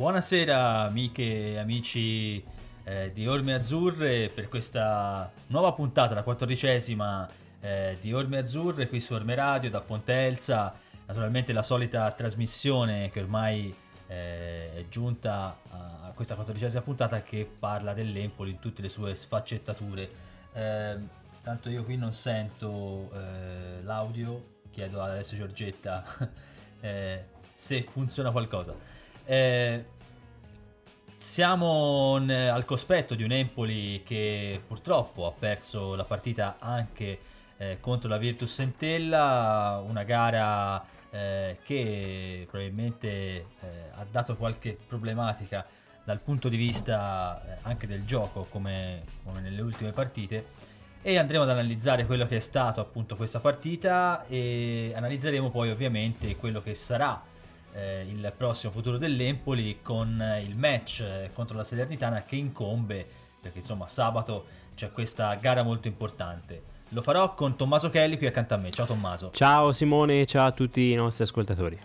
Buonasera amiche e amici eh, di Orme Azzurre per questa nuova puntata, la quattordicesima eh, di Orme Azzurre qui su Orme Radio da Ponte Elsa. Naturalmente la solita trasmissione che ormai eh, è giunta a questa quattordicesima puntata che parla dell'Empoli in tutte le sue sfaccettature. Eh, tanto io qui non sento eh, l'audio, chiedo ad Alessio Giorgetta eh, se funziona qualcosa. Eh, siamo n- al cospetto di un Empoli che purtroppo ha perso la partita anche eh, contro la Virtus Entella, una gara eh, che probabilmente eh, ha dato qualche problematica dal punto di vista eh, anche del gioco come, come nelle ultime partite. E andremo ad analizzare quello che è stato appunto questa partita e analizzeremo poi ovviamente quello che sarà eh, il prossimo futuro dell'Empoli con il match eh, contro la Salernitana che incombe perché insomma sabato c'è questa gara molto importante. Lo farò con Tommaso Kelly qui accanto a me. Ciao Tommaso. Ciao Simone, ciao a tutti i nostri ascoltatori.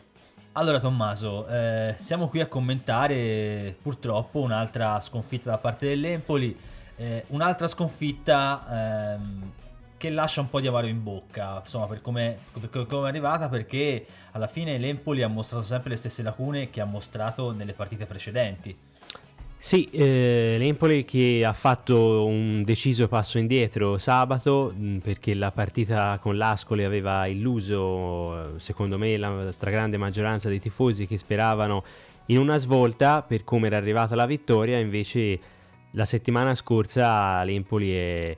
Allora Tommaso, eh, siamo qui a commentare purtroppo un'altra sconfitta da parte dell'Empoli, eh, un'altra sconfitta ehm, che lascia un po' di amaro in bocca, insomma, per come, per come è arrivata, perché alla fine l'Empoli ha mostrato sempre le stesse lacune che ha mostrato nelle partite precedenti. Sì, eh, l'Empoli che ha fatto un deciso passo indietro sabato mm, perché la partita con l'Ascoli aveva illuso, secondo me, la stragrande maggioranza dei tifosi che speravano in una svolta per come era arrivata la vittoria, invece la settimana scorsa l'Empoli è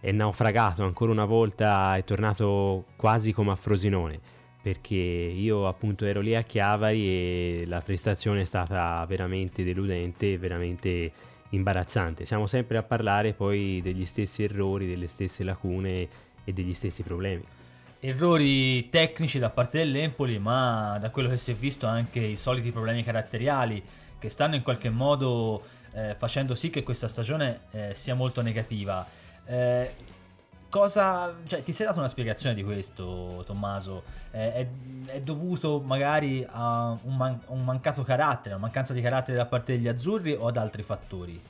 è naufragato ancora una volta, è tornato quasi come a Frosinone, perché io appunto ero lì a Chiavari e la prestazione è stata veramente deludente, veramente imbarazzante. Siamo sempre a parlare poi degli stessi errori, delle stesse lacune e degli stessi problemi. Errori tecnici da parte dell'Empoli, ma da quello che si è visto anche i soliti problemi caratteriali che stanno in qualche modo eh, facendo sì che questa stagione eh, sia molto negativa. Eh, cosa, cioè, ti sei dato una spiegazione di questo, Tommaso? Eh, è, è, dovuto magari a un, man- un, mancato carattere, una mancanza di carattere da parte degli azzurri o ad altri fattori?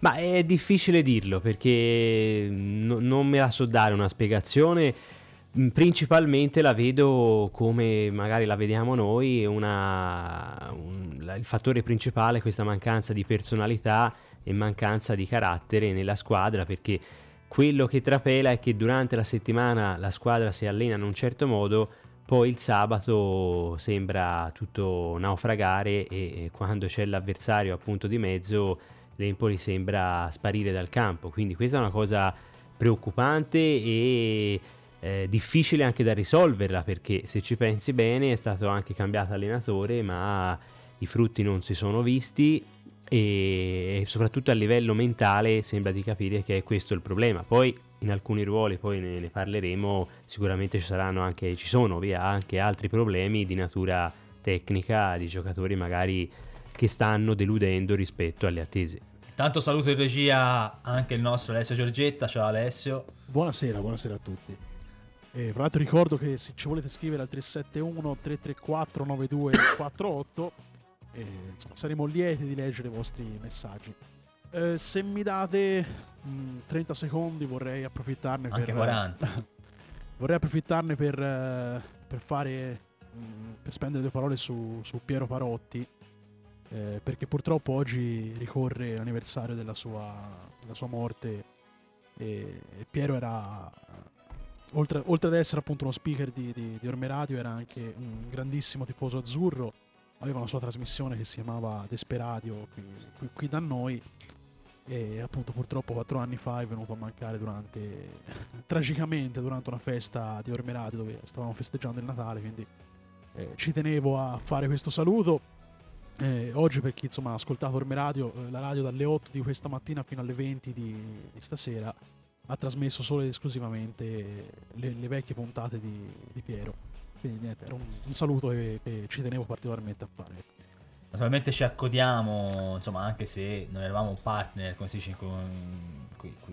Ma è difficile dirlo perché no, non me la so dare una spiegazione. Mm, principalmente la vedo come magari la vediamo noi, una, un, il fattore principale questa mancanza di personalità e mancanza di carattere nella squadra perché quello che trapela è che durante la settimana la squadra si allena in un certo modo, poi il sabato sembra tutto naufragare e quando c'è l'avversario appunto di mezzo l'Empoli sembra sparire dal campo. Quindi questa è una cosa preoccupante e eh, difficile anche da risolverla perché se ci pensi bene è stato anche cambiato allenatore ma i frutti non si sono visti e soprattutto a livello mentale sembra di capire che è questo il problema. Poi in alcuni ruoli, poi ne, ne parleremo, sicuramente ci saranno anche, ci sono via, anche altri problemi di natura tecnica di giocatori magari che stanno deludendo rispetto alle attese. Tanto saluto in regia anche il nostro Alessio Giorgetta, ciao Alessio. Buonasera, buonasera a tutti. E tra l'altro ricordo che se ci volete scrivere al 371 334 9248 e, insomma, saremo lieti di leggere i vostri messaggi. Eh, se mi date mh, 30 secondi vorrei approfittarne Anche per... 40. vorrei approfittarne per, uh, per fare... Mh, per spendere due parole su, su Piero Parotti. Eh, perché purtroppo oggi ricorre l'anniversario della sua, della sua morte e, e Piero era oltre, oltre, ad essere appunto uno speaker di, di, di Orme Radio era anche un grandissimo tifoso azzurro aveva una sua trasmissione che si chiamava Desperadio qui, qui, qui da noi e appunto purtroppo quattro anni fa è venuto a mancare durante tragicamente durante una festa di Ormerati dove stavamo festeggiando il Natale quindi eh, ci tenevo a fare questo saluto. Eh, oggi per chi insomma ha ascoltato Orme Radio eh, la radio dalle 8 di questa mattina fino alle 20 di, di stasera ha trasmesso solo ed esclusivamente le, le vecchie puntate di, di Piero quindi niente, un, un saluto che, che, ci tenevo particolarmente a fare. Naturalmente ci accodiamo, insomma, anche se non eravamo partner, come si dice, con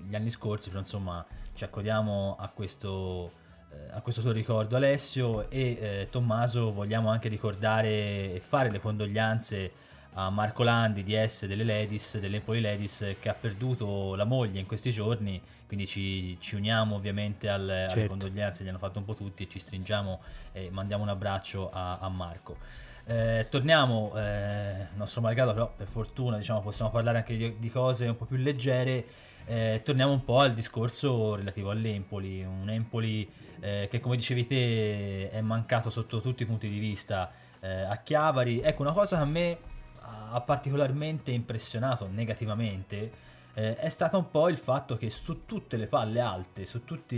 gli anni scorsi, però insomma ci accodiamo a questo, eh, a questo tuo ricordo Alessio e eh, Tommaso vogliamo anche ricordare e fare le condoglianze a Marco Landi di S delle Ladies, dell'Empoli Ladies, che ha perduto la moglie in questi giorni, quindi ci, ci uniamo ovviamente al, certo. alle condoglianze, gli hanno fatto un po' tutti, ci stringiamo e mandiamo un abbraccio a, a Marco. Eh, torniamo, eh, nostro malgrado però per fortuna diciamo, possiamo parlare anche di, di cose un po' più leggere, eh, torniamo un po' al discorso relativo all'Empoli, un Empoli eh, che come dicevi te è mancato sotto tutti i punti di vista eh, a Chiavari. Ecco, una cosa che a me ha particolarmente impressionato negativamente eh, è stato un po' il fatto che su tutte le palle alte, su tutti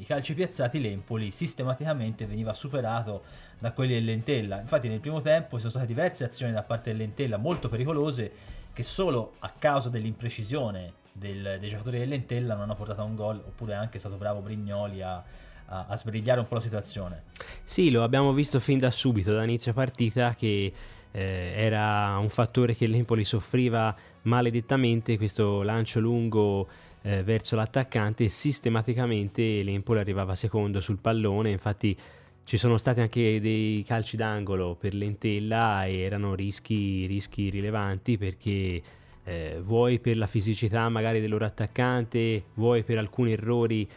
i calci piazzati, l'Empoli sistematicamente veniva superato da quelli del Lentella. Infatti nel primo tempo ci sono state diverse azioni da parte del Lentella molto pericolose che solo a causa dell'imprecisione del, dei giocatori del Lentella non hanno portato a un gol, oppure è anche stato bravo Brignoli a, a, a sbrigliare un po' la situazione. Sì, lo abbiamo visto fin da subito, da inizio partita, che eh, era un fattore che l'Empoli soffriva maledettamente questo lancio lungo eh, verso l'attaccante e sistematicamente l'Empoli arrivava secondo sul pallone, infatti ci sono stati anche dei calci d'angolo per l'Entella e erano rischi, rischi rilevanti perché eh, vuoi per la fisicità magari del loro attaccante, vuoi per alcuni errori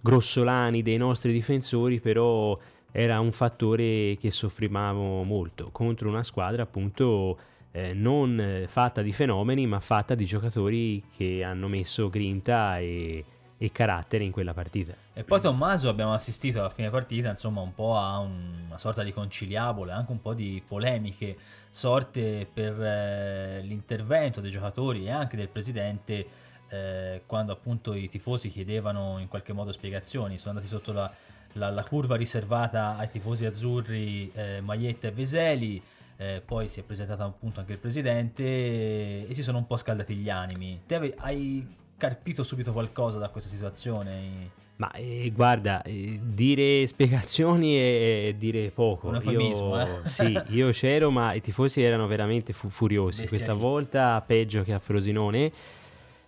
grossolani dei nostri difensori, però era un fattore che soffrivamo molto contro una squadra appunto eh, non fatta di fenomeni ma fatta di giocatori che hanno messo grinta e, e, carattere in quella partita. E poi Tommaso abbiamo assistito alla fine partita insomma un po' a un, una sorta di conciliabole, anche un po' di polemiche sorte per eh, l'intervento dei giocatori e anche del presidente eh, quando appunto i tifosi chiedevano in qualche modo spiegazioni, sono andati sotto la la, la curva riservata ai tifosi azzurri eh, Maietta e Veseli. Eh, poi si è presentato appunto anche il presidente e, e si sono un po' scaldati gli animi. Te ave, hai carpito subito qualcosa da questa situazione? Ma eh, guarda, eh, dire spiegazioni è dire poco. Un eufemismo, io, eh? sì, io c'ero, ma i tifosi erano veramente fu- furiosi. Questa volta peggio che a Frosinone.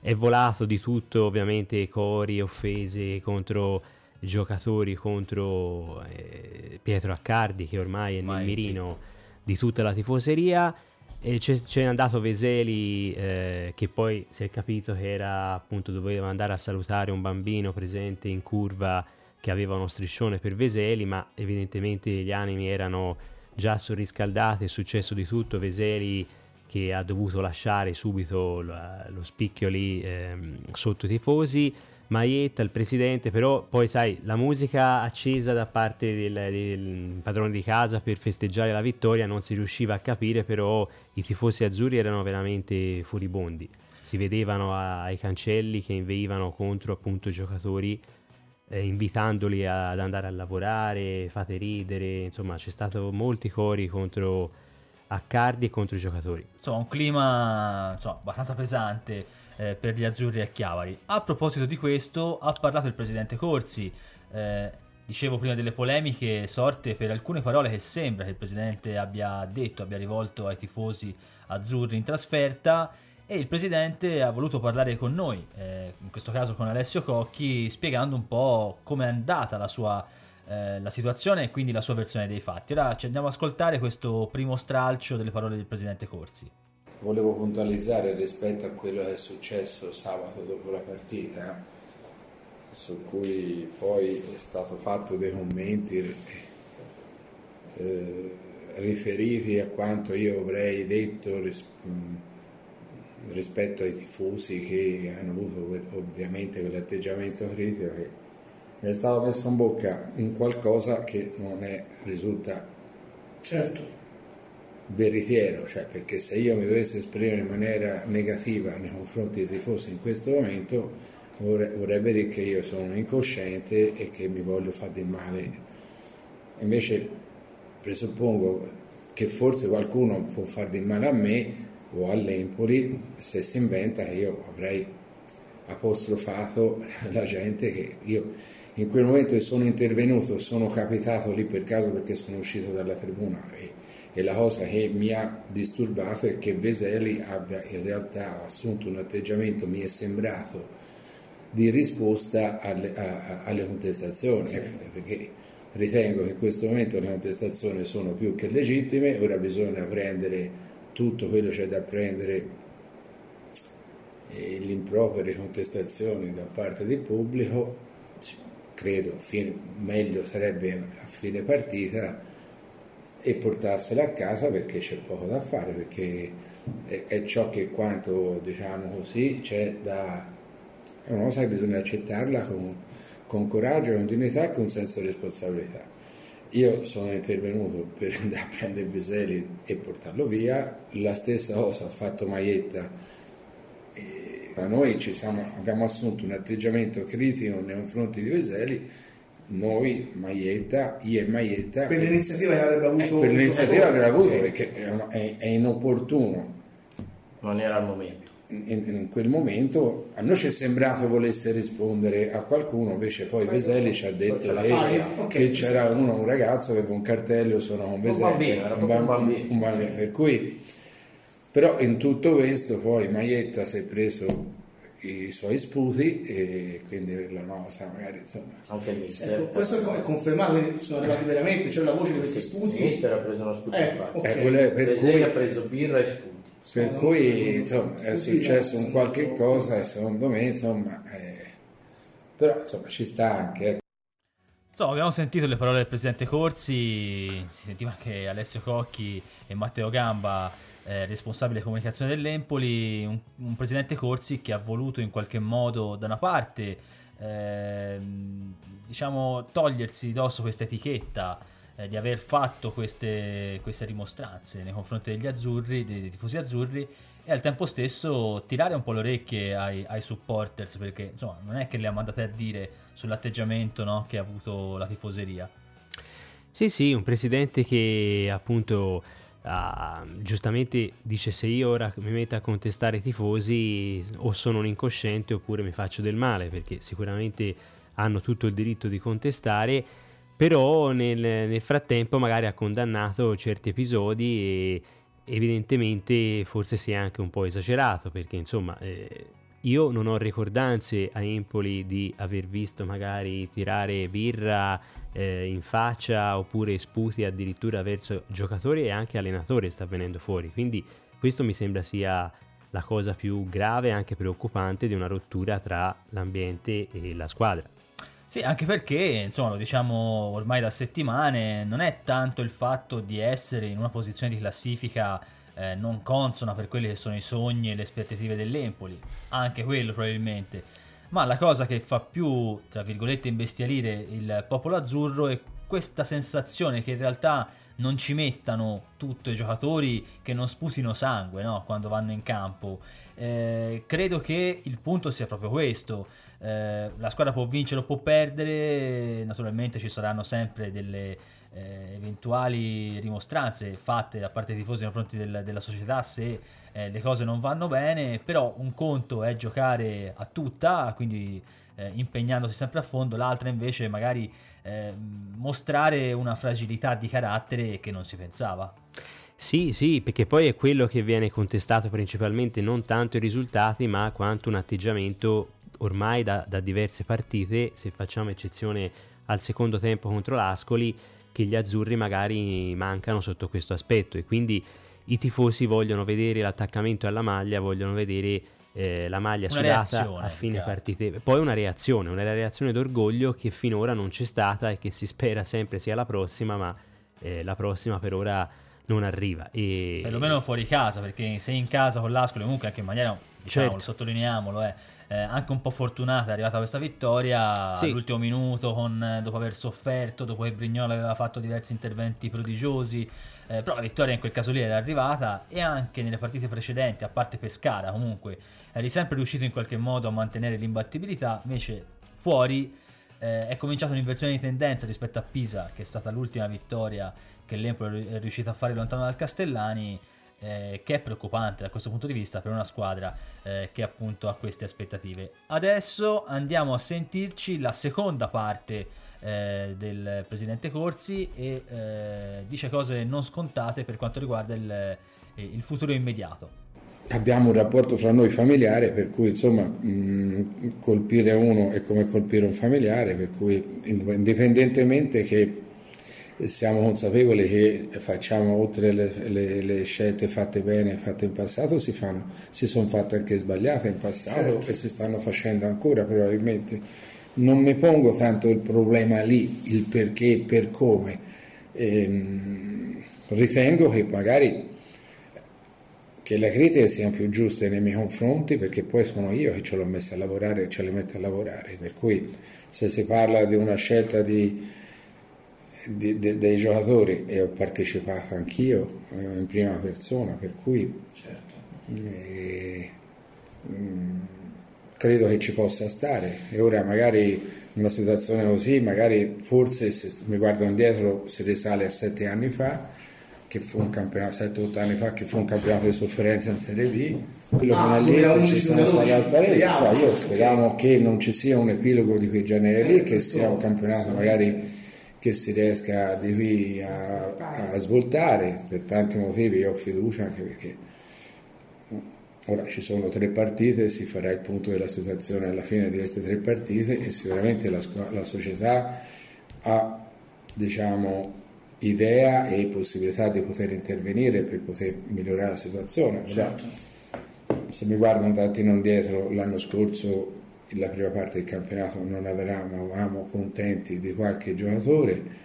È volato di tutto, ovviamente, cori, offese contro giocatori contro eh, Pietro Accardi che ormai è nel Mai, mirino sì. di tutta la tifoseria. E c'è, c'è andato Veseli eh, che poi si è capito che era appunto doveva andare a salutare un bambino presente in curva che aveva uno striscione per Veseli ma evidentemente gli animi erano già surriscaldati. È successo di tutto. Veseli che ha dovuto lasciare subito lo, lo spicchio lì eh, sotto i tifosi Maietta, il presidente, però poi sai, la musica accesa da parte del, del, padrone di casa per festeggiare la vittoria non si riusciva a capire, però i tifosi azzurri erano veramente furibondi. Si vedevano ai cancelli che inveivano contro appunto i giocatori eh, invitandoli ad andare a lavorare, fate ridere, insomma c'è stato molti cori contro Accardi e contro i giocatori. Insomma un clima insomma, abbastanza pesante eh, per gli azzurri a Chiavari. A proposito di questo, ha parlato il presidente Corsi. Eh, dicevo prima delle polemiche sorte per alcune parole che sembra che il presidente abbia detto, abbia rivolto ai tifosi azzurri in trasferta e il presidente ha voluto parlare con noi, eh, in questo caso con Alessio Cocchi, spiegando un po' come è andata la sua eh, la situazione e quindi la sua versione dei fatti. Ora ci andiamo ad ascoltare questo primo stralcio delle parole del presidente Corsi volevo puntualizzare rispetto a quello che è successo sabato dopo la partita, su cui poi è stato fatto dei commenti eh, riferiti a quanto io avrei detto ris- rispetto ai tifosi che hanno avuto ovviamente quell'atteggiamento critico che mi è stato messo in bocca in qualcosa che non è, risulta certo veritiero, cioè perché se io mi dovessi esprimere in maniera negativa nei confronti dei tifosi in questo momento vorrebbe dire che io sono incosciente e che mi voglio fare del male. Invece presuppongo che forse qualcuno può fare del male a me o all'Empoli se si inventa che io avrei apostrofato la gente che io in quel momento sono intervenuto, sono capitato lì per caso perché sono uscito dalla tribuna e e la cosa che mi ha disturbato è che Veseli abbia in realtà assunto un atteggiamento, mi è sembrato, di risposta alle, a, alle contestazioni, ecco, perché ritengo che in questo momento le contestazioni sono più che legittime, ora bisogna prendere tutto quello c'è da prendere e l'impropere contestazioni da parte del pubblico, credo fine, meglio sarebbe a fine partita e portarsela a casa perché c'è poco da fare, perché è, è ciò che quanto diciamo così c'è da... è una cosa che bisogna accettarla con, con coraggio, con dignità e con senso di responsabilità. Io sono intervenuto per andare a prendere Veseli e portarlo via, la stessa cosa ho fatto Maietta noi siamo, abbiamo assunto un atteggiamento critico nei confronti di Veseli, noi, Maietta, io e Maietta. Per l'iniziativa che avrebbe avuto. Eh, per l'iniziativa che avrebbe avuto perché è, è, inopportuno. Non era il momento. In, in, quel momento a noi ci è sembrato volesse rispondere a qualcuno, invece poi Veseli ci ha detto lei, okay. che c'era uno, un ragazzo che aveva un cartello, sono un Veseli, un bambino, un bambino, un bambino. per cui però in tutto questo poi Maietta si è preso i suoi sputi e quindi la cosa magari insomma. Anche il mister. Ecco, questo è confermato sono arrivati veramente c'è la voce di questi sputi. Il mister ha preso uno sputo eh, okay. eh, per cui ha preso birra e sputi. Per cui insomma è successo un qualche cosa e secondo me insomma eh, però insomma ci sta anche ecco. Insomma, abbiamo sentito le parole del presidente Corsi, si sentiva anche Alessio Cocchi e Matteo Gamba eh, responsabile comunicazione dell'Empoli, un, un, presidente Corsi che ha voluto in qualche modo da una parte eh, diciamo togliersi di dosso questa etichetta eh, di aver fatto queste, queste, rimostranze nei confronti degli azzurri, dei, dei, tifosi azzurri e al tempo stesso tirare un po' le orecchie ai, ai supporters perché insomma non è che le ha mandate a dire sull'atteggiamento no, che ha avuto la tifoseria. Sì, sì, un presidente che appunto Uh, giustamente dice se io ora mi metto a contestare i tifosi o sono un incosciente oppure mi faccio del male perché sicuramente hanno tutto il diritto di contestare però nel, nel frattempo magari ha condannato certi episodi e evidentemente forse si è anche un po' esagerato perché insomma eh, io non ho ricordanze a Empoli di aver visto magari tirare birra eh, in faccia oppure sputi addirittura verso giocatori e anche allenatori sta venendo fuori. Quindi questo mi sembra sia la cosa più grave e anche preoccupante di una rottura tra l'ambiente e la squadra. Sì, anche perché, insomma, lo diciamo ormai da settimane, non è tanto il fatto di essere in una posizione di classifica eh, non consona per quelli che sono i sogni e le aspettative dell'Empoli, anche quello probabilmente, ma la cosa che fa più, tra virgolette, imbestialire il popolo azzurro è questa sensazione che in realtà non ci mettano tutti i giocatori che non sputino sangue no? quando vanno in campo. Eh, credo che il punto sia proprio questo. Eh, la squadra può vincere o può perdere, naturalmente ci saranno sempre delle, eh, eventuali rimostranze fatte da parte dei tifosi nei confronti del, della società se eh, le cose non vanno bene, però un conto è giocare a tutta, quindi eh, impegnandosi sempre a fondo, l'altra invece magari eh, mostrare una fragilità di carattere che non si pensava. Sì, sì, perché poi è quello che viene contestato principalmente non tanto i risultati, ma quanto un atteggiamento ormai da, da diverse partite, se facciamo eccezione al secondo tempo contro l'Ascoli, che gli azzurri magari mancano sotto questo aspetto e quindi i tifosi vogliono vedere l'attaccamento alla maglia, vogliono vedere eh, la maglia una sudata a fine chiaro. partite. Poi una reazione, una reazione d'orgoglio che finora non c'è stata e che si spera sempre sia la prossima, ma eh, la prossima per ora non arriva. E... Perlomeno fuori casa, perché se in casa con l'Ascoli comunque anche in maniera, diciamo, certo. sottolineiamolo, è eh, eh, anche un po' fortunata è arrivata questa vittoria sì. all'ultimo minuto con, eh, dopo aver sofferto, dopo che Brignolo aveva fatto diversi interventi prodigiosi, eh, però la vittoria in quel caso lì era arrivata e anche nelle partite precedenti, a parte Pescara comunque, eri sempre riuscito in qualche modo a mantenere l'imbattibilità, invece fuori eh, è cominciata un'inversione di tendenza rispetto a Pisa, che è stata l'ultima vittoria che l'Empoli è riuscito a fare lontano dal Castellani eh, che è preoccupante da questo punto di vista per una squadra eh, che appunto ha queste aspettative. Adesso andiamo a sentirci la seconda parte eh, del presidente Corsi e eh, dice cose non scontate per quanto riguarda il, eh, il futuro immediato abbiamo un rapporto fra noi familiare per cui insomma mh, colpire uno è come colpire un familiare per cui indipendentemente che siamo consapevoli che facciamo oltre le, le, le, scelte fatte bene, fatte in passato, si, fanno, si sono fatte anche sbagliate in passato certo. e si stanno facendo ancora probabilmente. Non mi pongo tanto il problema lì, il perché e per come. Ehm, ritengo che magari che le critiche siano più giuste nei miei confronti perché poi sono io che ce l'ho messa a lavorare e ce le metto a lavorare. Per cui se si parla di una scelta di di, de, dei giocatori e ho partecipato anch'io eh, in prima persona, per cui certo. eh, mh, mm, credo che ci possa stare. E ora magari in una situazione così, magari forse se mi guardo indietro si risale a sette anni fa, che fu un campionato, 7-8 anni fa, che fu un campionato di sofferenza in Serie B, quello ah, con Allieto ci sono stati sbagliati, cioè, io speriamo che non ci sia un epilogo di quei generi lì, che sia un campionato magari che si riesca di qui a, a svoltare per tanti motivi io ho fiducia anche perché ora ci sono tre partite si farà il punto della situazione alla fine di queste tre partite e sicuramente la, la società ha diciamo idea e possibilità di poter intervenire per poter migliorare la situazione certo. se mi guardo un attimo indietro l'anno scorso la prima parte del campionato non eravamo contenti di qualche giocatore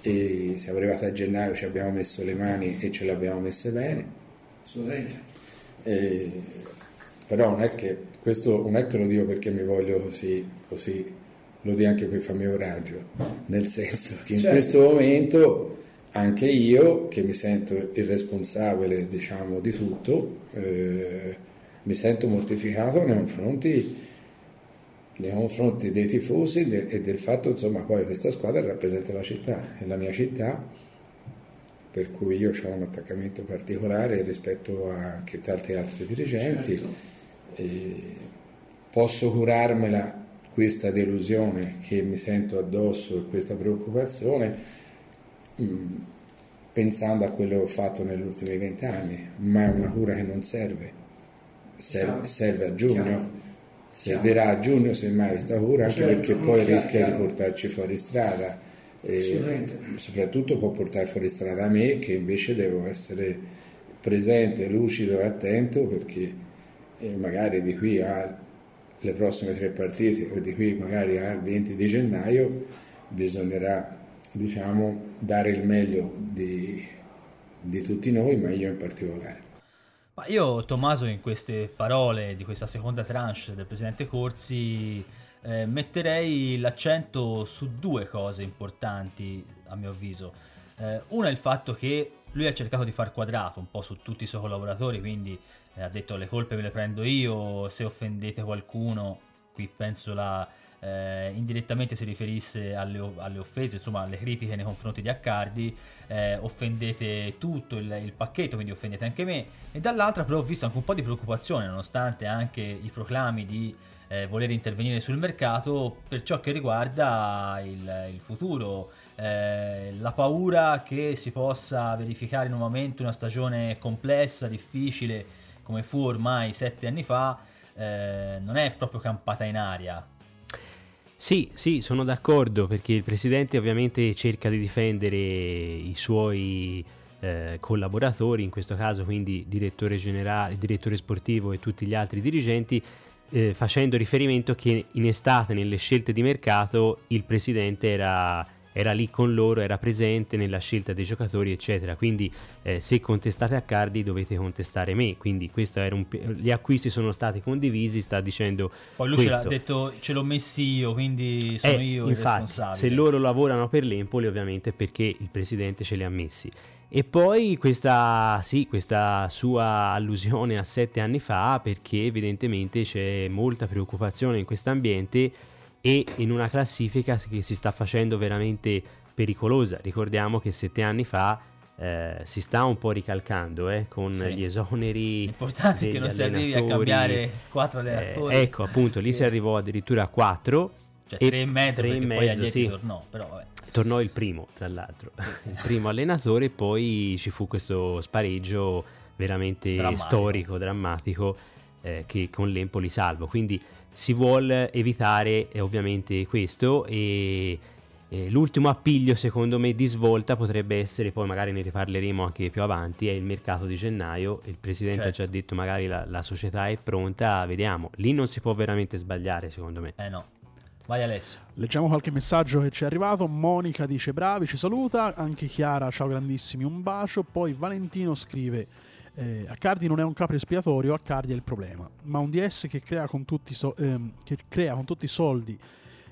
e siamo arrivati a gennaio, ci abbiamo messo le mani e ce le abbiamo messe bene. E, però non è che questo non è che lo dico perché mi voglio così, così lo dico anche per farmi coraggio, nel senso che in certo. questo momento anche io, che mi sento il responsabile diciamo, di tutto, eh, mi sento mortificato nei confronti nei confronti dei tifosi e del fatto insomma poi questa squadra rappresenta la città, è la mia città, per cui io ho un attaccamento particolare rispetto a anche tanti altri dirigenti. Certo. posso curarmela questa delusione che mi sento addosso e questa preoccupazione mm, pensando a quello che ho fatto negli ultimi vent'anni, ma è una cura che non serve, serve, serve a giugno. Servirà a giugno semmai questa cura anche certo, perché poi chiaro, rischia chiaro. di portarci fuori strada e soprattutto può portare fuori strada a me che invece devo essere presente, lucido e attento perché eh, magari di qui alle prossime tre partite o di qui magari al 20 di gennaio bisognerà diciamo dare il meglio di, di tutti noi ma io in particolare. Ma io, Tommaso, in queste parole di questa seconda tranche del presidente Corsi, eh, metterei l'accento su due cose importanti, a mio avviso. Eh, una è il fatto che lui ha cercato di far quadrato un po' su tutti i suoi collaboratori, quindi eh, ha detto le colpe me le prendo io, se offendete qualcuno, qui penso la eh, indirettamente si riferisse alle, alle, offese, insomma alle critiche nei confronti di Accardi, eh, offendete tutto il, il, pacchetto, quindi offendete anche me, e dall'altra però ho visto anche un po' di preoccupazione, nonostante anche i proclami di eh, voler intervenire sul mercato per ciò che riguarda il, il futuro. Eh, la paura che si possa verificare nuovamente una stagione complessa, difficile, come fu ormai sette anni fa, eh, non è proprio campata in aria. Sì, sì, sono d'accordo perché il presidente ovviamente cerca di difendere i suoi eh, collaboratori, in questo caso quindi direttore generale, direttore sportivo e tutti gli altri dirigenti, eh, facendo riferimento che in estate nelle scelte di mercato il presidente era era lì con loro, era presente nella scelta dei giocatori, eccetera. Quindi eh, se contestate a Cardi dovete contestare me. Quindi un, gli acquisti sono stati condivisi, sta dicendo Poi lui questo. ce l'ha detto, ce l'ho messi io, quindi sono eh, io infatti, il responsabile. Se loro lavorano per l'Empoli ovviamente perché il presidente ce li ha messi. E poi questa, sì, questa sua allusione a sette anni fa, perché evidentemente c'è molta preoccupazione in questo ambiente e in una classifica che si sta facendo veramente pericolosa. Ricordiamo che sette anni fa eh, si sta un po' ricalcando eh, con sì. gli esoneri. L'importante è che non si arrivi a cambiare quattro eh, allenatori. Eh, ecco, appunto, lì si arrivò addirittura a quattro. Cioè, e tre e mezzo, tre e mezzo poi sì. tornò, però vabbè. Tornò il primo, tra l'altro, il primo allenatore, poi ci fu questo spareggio veramente drammatico. storico, drammatico, eh, che con l'Empoli salvo. Quindi si vuole evitare eh, ovviamente questo e, Eh, l'ultimo appiglio, secondo me, di svolta potrebbe essere, poi magari ne riparleremo anche più avanti, è il mercato di gennaio. Il presidente Certo. ha già detto magari la, la società è pronta, vediamo. Lì non si può veramente sbagliare, secondo me. Eh no. Vai Alessio. Leggiamo qualche messaggio che ci è arrivato. Monica dice bravi, ci saluta. Anche Chiara, ciao grandissimi, un bacio. Poi Valentino scrive: eh, Accardi non è un capro espiatorio, Accardi è il problema. Ma un DS che crea con tutti, so- ehm, crea con tutti i soldi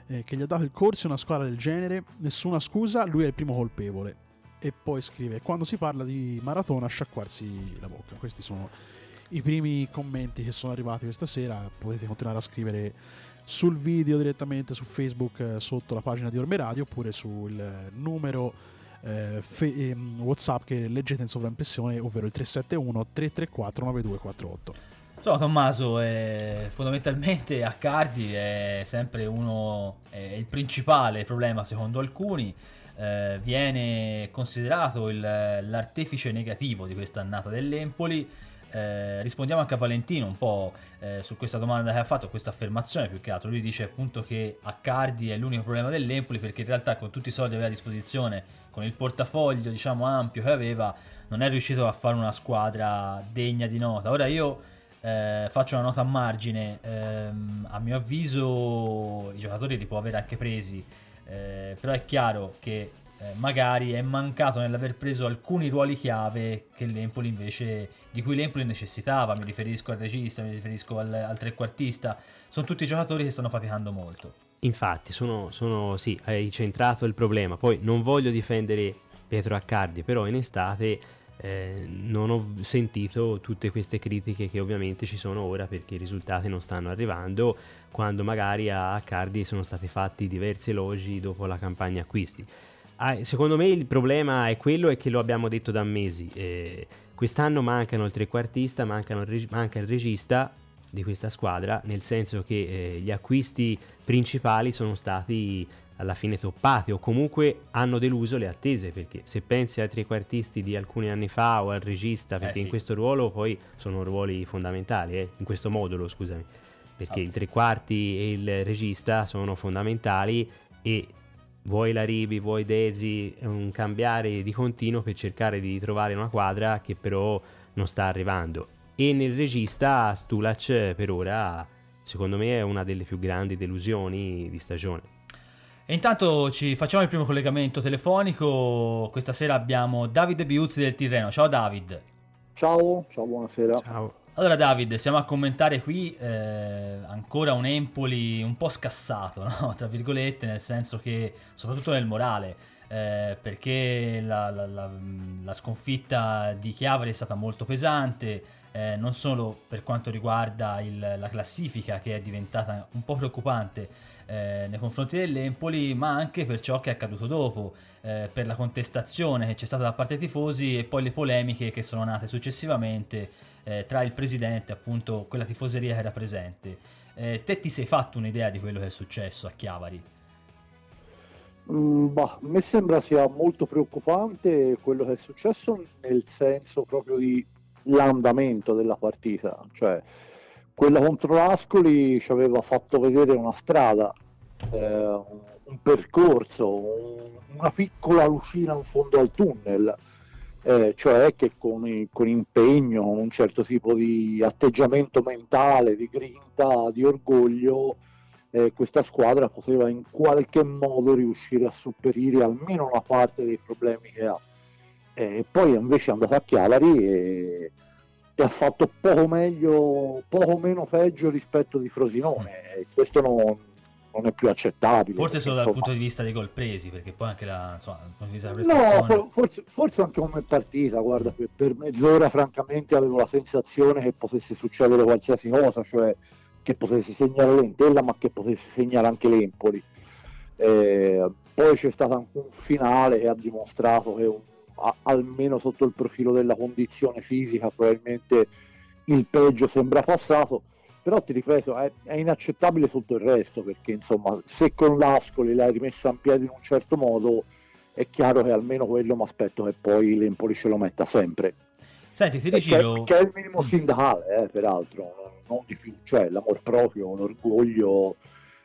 eh, che gli ha dato il corso una squadra del genere, nessuna scusa, lui è il primo colpevole. E poi scrive: Quando si parla di maratona, sciacquarsi la bocca. Questi sono i primi commenti che sono arrivati questa sera. Potete continuare a scrivere sul video direttamente su Facebook eh, sotto la pagina di Orme Radio oppure sul eh, numero eh, fe- ehm, WhatsApp che leggete in sovraimpressione, ovvero il 371 334 9248. Insomma, Tommaso, eh, fondamentalmente Accardi è sempre uno, è il principale problema secondo alcuni. Eh, viene considerato il- l'artefice negativo di questa annata dell'Empoli. Eh, rispondiamo anche a Valentino un po' eh, su questa domanda che ha fatto, questa affermazione più che altro. Lui dice appunto che Accardi è l'unico problema dell'Empoli perché in realtà con tutti i soldi che aveva a disposizione, con il portafoglio diciamo ampio che aveva, non è riuscito a fare una squadra degna di nota. Ora io eh, faccio una nota a margine, ehm, a mio avviso i giocatori li può avere anche presi, eh, però è chiaro che eh, magari è mancato nell'aver preso alcuni ruoli chiave invece, di cui l'Empoli necessitava, mi riferisco al regista, mi riferisco al, al trequartista, sono tutti giocatori che stanno faticando molto. Infatti, sono, sono- sì, hai centrato il problema. Poi non voglio difendere Pietro Accardi, però in estate eh, non ho sentito tutte queste critiche che ovviamente ci sono ora perché i risultati non stanno arrivando, quando magari a Accardi sono stati fatti diversi elogi dopo la campagna acquisti. Ah, secondo me il problema è quello e che lo abbiamo detto da mesi. eh, quest'anno mancano il trequartista, mancano il reg- manca il regista di questa squadra, nel senso che eh, gli acquisti principali sono stati alla fine toppati o comunque hanno deluso le attese perché se pensi ai trequartisti di alcuni anni fa o al regista perché Eh, sì. in questo ruolo poi sono ruoli fondamentali eh, in questo modulo scusami perché Ah. i tre quarti e il regista sono fondamentali e vuoi la Ribi, vuoi Desi, è un cambiare di continuo per cercare di trovare una quadra che però non sta arrivando. E nel regista Stulac per ora, secondo me, è una delle più grandi delusioni di stagione. E intanto ci facciamo il primo collegamento telefonico. Questa sera abbiamo Davide Biuzzi del Tirreno. Ciao David. Ciao, ciao, buonasera. Ciao. Allora David, siamo a commentare qui eh, ancora un Empoli un po' scassato, no? tra virgolette, nel senso che soprattutto nel morale, eh, perché la, la- la- la sconfitta di Chiavari è stata molto pesante, eh, non solo per quanto riguarda il- la classifica che è diventata un po' preoccupante eh, nei confronti dell'Empoli, ma anche per ciò che è accaduto dopo, eh, per la contestazione che c'è stata da parte dei tifosi e poi le polemiche che sono nate successivamente eh, tra il presidente e appunto quella tifoseria che era presente. Eh, te ti sei fatto un'idea di quello che è successo a Chiavari? Mm, bah, me sembra sia molto preoccupante quello che è successo nel senso proprio di l'andamento della partita, cioè quella contro l'Ascoli ci aveva fatto vedere una strada, eh, un- percorso, un- una piccola lucina in fondo al tunnel, eh, cioè che con, con impegno, un certo tipo di atteggiamento mentale, di grinta, di orgoglio, eh, questa squadra poteva in qualche modo riuscire a sopperire almeno una parte dei problemi che ha. E poi invece è andata a Chiavari e, e ha fatto poco meglio, poco meno peggio rispetto di Frosinone. E questo non, non è più accettabile. Forse solo dal punto di vista dei gol presi, perché poi anche la, insomma, dal punto di vista della No, prestazione... for- forse, forse anche come partita, guarda, per, per mezz'ora francamente avevo la sensazione che potesse succedere qualsiasi cosa, cioè che potesse segnare l'Entella ma che potesse segnare anche l'Empoli. Eh, poi c'è stato anche un finale che ha dimostrato che un- a- almeno sotto il profilo della condizione fisica probabilmente il peggio sembra passato, però ti ripeto è, è inaccettabile tutto il resto perché insomma se con l'Ascoli l'hai rimessa in piedi in un certo modo è chiaro che almeno quello mi aspetto che poi l'Empoli ce lo metta sempre Senti, ti che, rigiro... che è il minimo sindacale eh, peraltro non di più cioè l'amor proprio l'orgoglio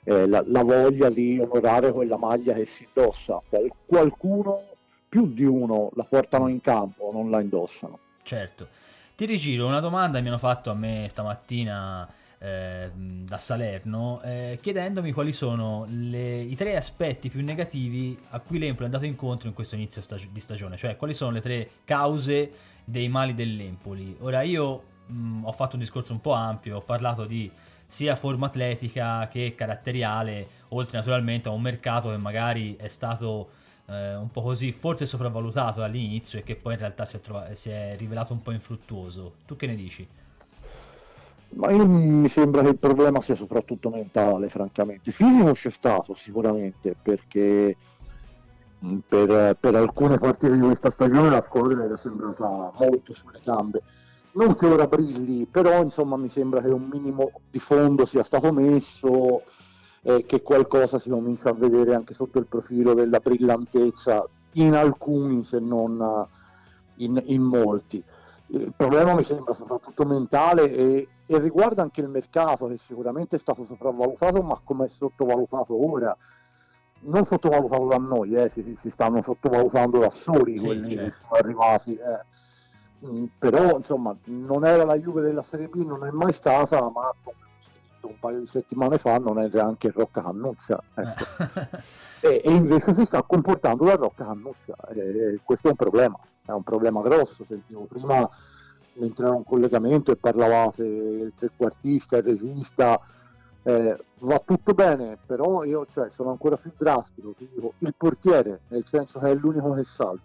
eh, la, la, voglia di onorare quella maglia che si indossa. Qual- qualcuno, più di uno, la portano in campo, non la indossano. Certo. Ti rigiro una domanda mi hanno fatto a me stamattina eh, da Salerno eh, chiedendomi quali sono le, i tre aspetti più negativi a cui l'Empoli è andato incontro in questo inizio stag- di stagione, cioè quali sono le tre cause dei mali dell'Empoli. Ora io mh, ho fatto un discorso un po' ampio, ho parlato di sia forma atletica che caratteriale, oltre naturalmente a un mercato che magari è stato eh, un po' così, forse sopravvalutato all'inizio e che poi in realtà si è, trova- si è rivelato un po' infruttuoso. Tu che ne dici? Ma io mi sembra che il problema sia soprattutto mentale, francamente. Fisico c'è stato sicuramente, perché per, per, alcune partite di questa stagione la squadra era sembrata molto sulle gambe. Non che ora brilli, però insomma mi sembra che un minimo di fondo sia stato messo e che qualcosa si comincia a vedere anche sotto il profilo della brillantezza in alcuni, se non in, in molti. Il problema mi sembra soprattutto mentale e, e, riguarda anche il mercato che sicuramente è stato sopravvalutato ma come è sottovalutato ora non sottovalutato da noi eh, si, si, stanno sottovalutando da soli sì, quelli certo. che sono arrivati eh. mm, però insomma non era la Juve della Serie B non è mai stata ma come un paio di settimane fa non è neanche Rocca Cannuzza ecco. e, e, invece si sta comportando da Rocca Cannuzza e questo è un problema è un problema grosso. Sentivo prima mentre era un collegamento e parlavate del trequartista, il regista, eh, va tutto bene, però io cioè, sono ancora più drastico, dico, il portiere, nel senso che è l'unico che salva.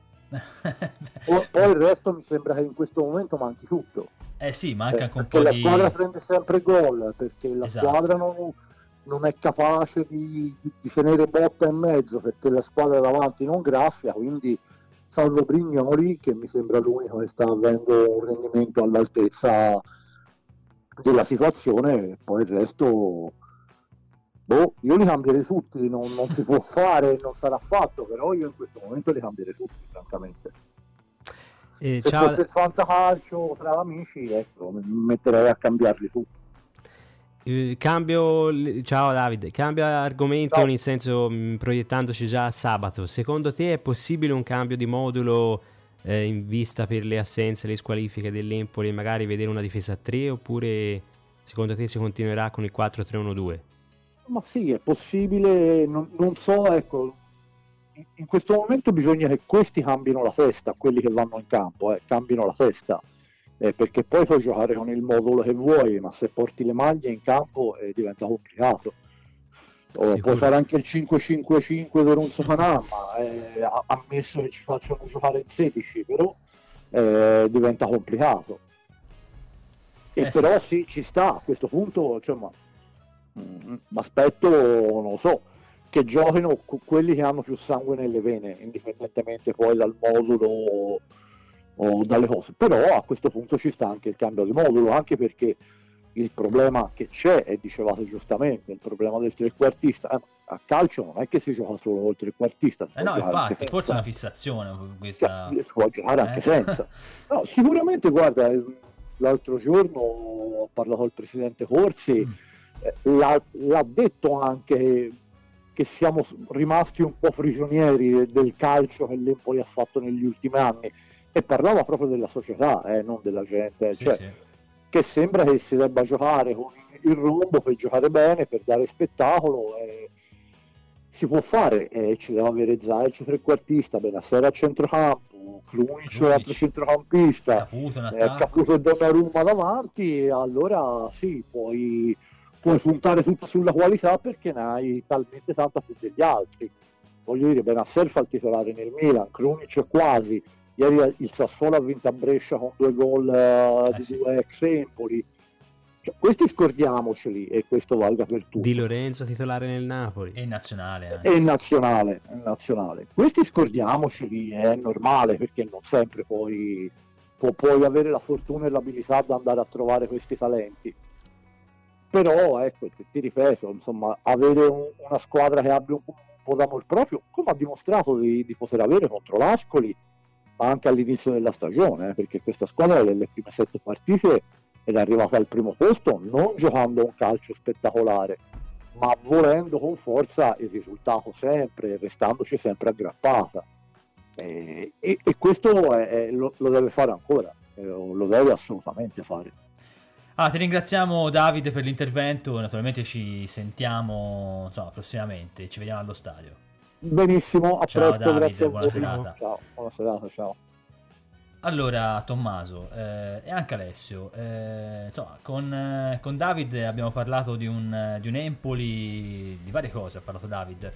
Poi, poi il resto mi sembra che in questo momento manchi tutto. Eh sì, manca eh, un po' di... la squadra prende sempre gol, perché la esatto. squadra non, non, è capace di, di, di tenere botta in mezzo, perché la squadra davanti non graffia, quindi salvo Brignoli che mi sembra l'unico che sta avendo un rendimento all'altezza della situazione, poi il resto boh, io li cambierei tutti, non, non, si può fare, non sarà fatto, però io in questo momento li cambierei tutti, francamente. Eh, Se ciao... fosse il fantacalcio tra amici, ecco, mi metterei a cambiarli tutti. Eh, cambio, ciao Davide, cambio argomento ciao. nel senso mh, mm, proiettandoci già a sabato. Secondo te è possibile un cambio di modulo eh, in vista per le assenze, le squalifiche dell'Empoli e magari vedere una difesa a 3 oppure secondo te si continuerà con il 4-3-1-2? Ma sì, è possibile, non, non so, ecco, in questo momento bisogna che questi cambino la testa, quelli che vanno in campo, eh, cambino la testa eh, perché poi puoi giocare con il modulo che vuoi, ma se porti le maglie in campo eh, diventa complicato. O puoi fare anche il 5-5-5 per un Sofanama, eh, ammesso che ci facciano giocare in 16, però eh, diventa complicato. E eh, però sì. sì. ci sta, a questo punto, insomma, mh, mm, aspetto, non lo so, che giochino quelli che hanno più sangue nelle vene, indipendentemente poi dal modulo o dalle cose. Però a questo punto ci sta anche il cambio di modulo, anche perché il problema che c'è, e dicevate giustamente, il problema del trequartista, eh, a calcio non è che si gioca solo col trequartista. Eh no, infatti, forse è una fissazione questa... Si può giocare anche eh. senza. No, sicuramente, guarda, l'altro giorno ho parlato al presidente Corsi, mm. L'ha, l'ha, detto anche che siamo rimasti un po' prigionieri del calcio che l'Empoli ha fatto negli ultimi anni e parlava proprio della società, eh, non della gente, sì, cioè, sì. che sembra che si debba giocare con il rombo per giocare bene, per dare spettacolo. Eh, si può fare, eh, ci deve avere Zaic trequartista, Benassera a centrocampo, Klunic altro centrocampista, Caputo, eh, Caputo e Donnarumma davanti, allora sì, puoi, puoi puntare tutto sulla qualità perché ne hai talmente tanta più degli altri. Voglio dire, Benasser fa il titolare nel Milan, Krunic quasi, Ieri il Sassuolo ha vinto a Brescia con due gol uh, eh, di sì. due ex Empoli. Cioè, questi scordiamoceli e questo valga per tutti. Di Lorenzo titolare nel Napoli. E in nazionale. E in nazionale, nazionale. Questi scordiamoceli, è normale perché non sempre poi pu- puoi avere la fortuna e l'abilità di andare a trovare questi talenti. Però, ecco, ti, ripeto, insomma, avere un, una squadra che abbia un, po' d'amor proprio, come ha dimostrato di, di poter avere contro l'Ascoli, ma anche all'inizio della stagione, eh, perché questa squadra nelle prime sette partite è arrivata al primo posto non giocando un calcio spettacolare, ma volendo con forza il risultato sempre, restandoci sempre aggrappata. E, e, e questo è- è- lo, lo deve fare ancora, eh, lo deve assolutamente fare. Ah, ti ringraziamo Davide per l'intervento, naturalmente ci sentiamo insomma, prossimamente, ci vediamo allo stadio. Benissimo, a Ciao, presto, Davide, buona serata. Ciao, buona serata, ciao. Allora, Tommaso eh, e anche Alessio, eh, insomma, con, eh, con David abbiamo parlato di un, di un Empoli, di varie cose ha parlato David,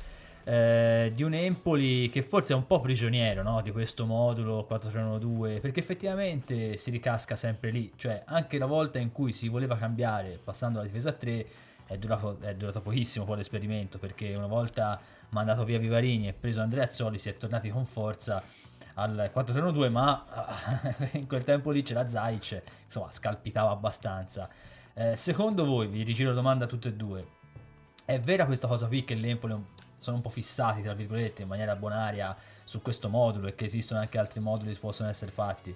eh, di un Empoli che forse è un po' prigioniero no, di questo modulo 4-3-1-2, perché effettivamente si ricasca sempre lì, cioè anche la volta in cui si voleva cambiare passando alla difesa a 3 è durato, è durato pochissimo poi l'esperimento, perché una volta mandato via Vivarini e preso Andrea Azzoli si è tornati con forza al 4-3-1-2 ma in quel tempo lì c'era Zaic insomma scalpitava abbastanza. Eh, secondo voi vi rigiro la domanda a tutte e due è vera questa cosa qui che l'Empoli sono un po' fissati tra virgolette in maniera bonaria su questo modulo e che esistono anche altri moduli che possono essere fatti.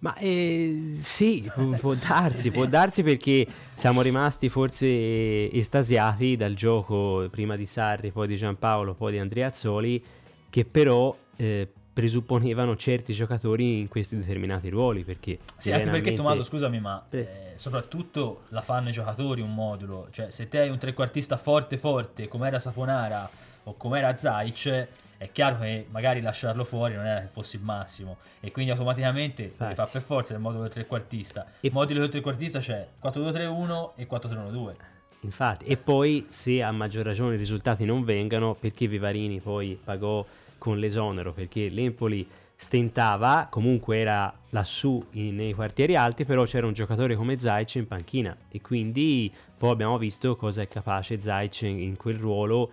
Ma eh, sì, pu- può darsi, può darsi perché siamo rimasti forse estasiati dal gioco prima di Sarri, poi di Giampaolo, poi di Andrea Azzoli, che però eh, presupponevano certi giocatori in questi determinati ruoli. Perché Sì, anche perché Tommaso, scusami, ma eh, soprattutto la fanno i giocatori un modulo. Cioè, se te hai un trequartista forte forte, come era Saponara o come era Zaic, è chiaro che magari lasciarlo fuori non era che fosse il massimo. E quindi automaticamente Infatti. fare per forza il modulo del trequartista. E- Il modulo del trequartista c'è 4-2-3-1 e 4-3-1-2. Infatti, e poi se a maggior ragione i risultati non vengano, perché Vivarini poi pagò con l'esonero? Perché l'Empoli stentava, comunque era lassù in- nei quartieri alti, però c'era un giocatore come Zaic in panchina e quindi poi abbiamo visto cosa è capace Zaic in, in quel ruolo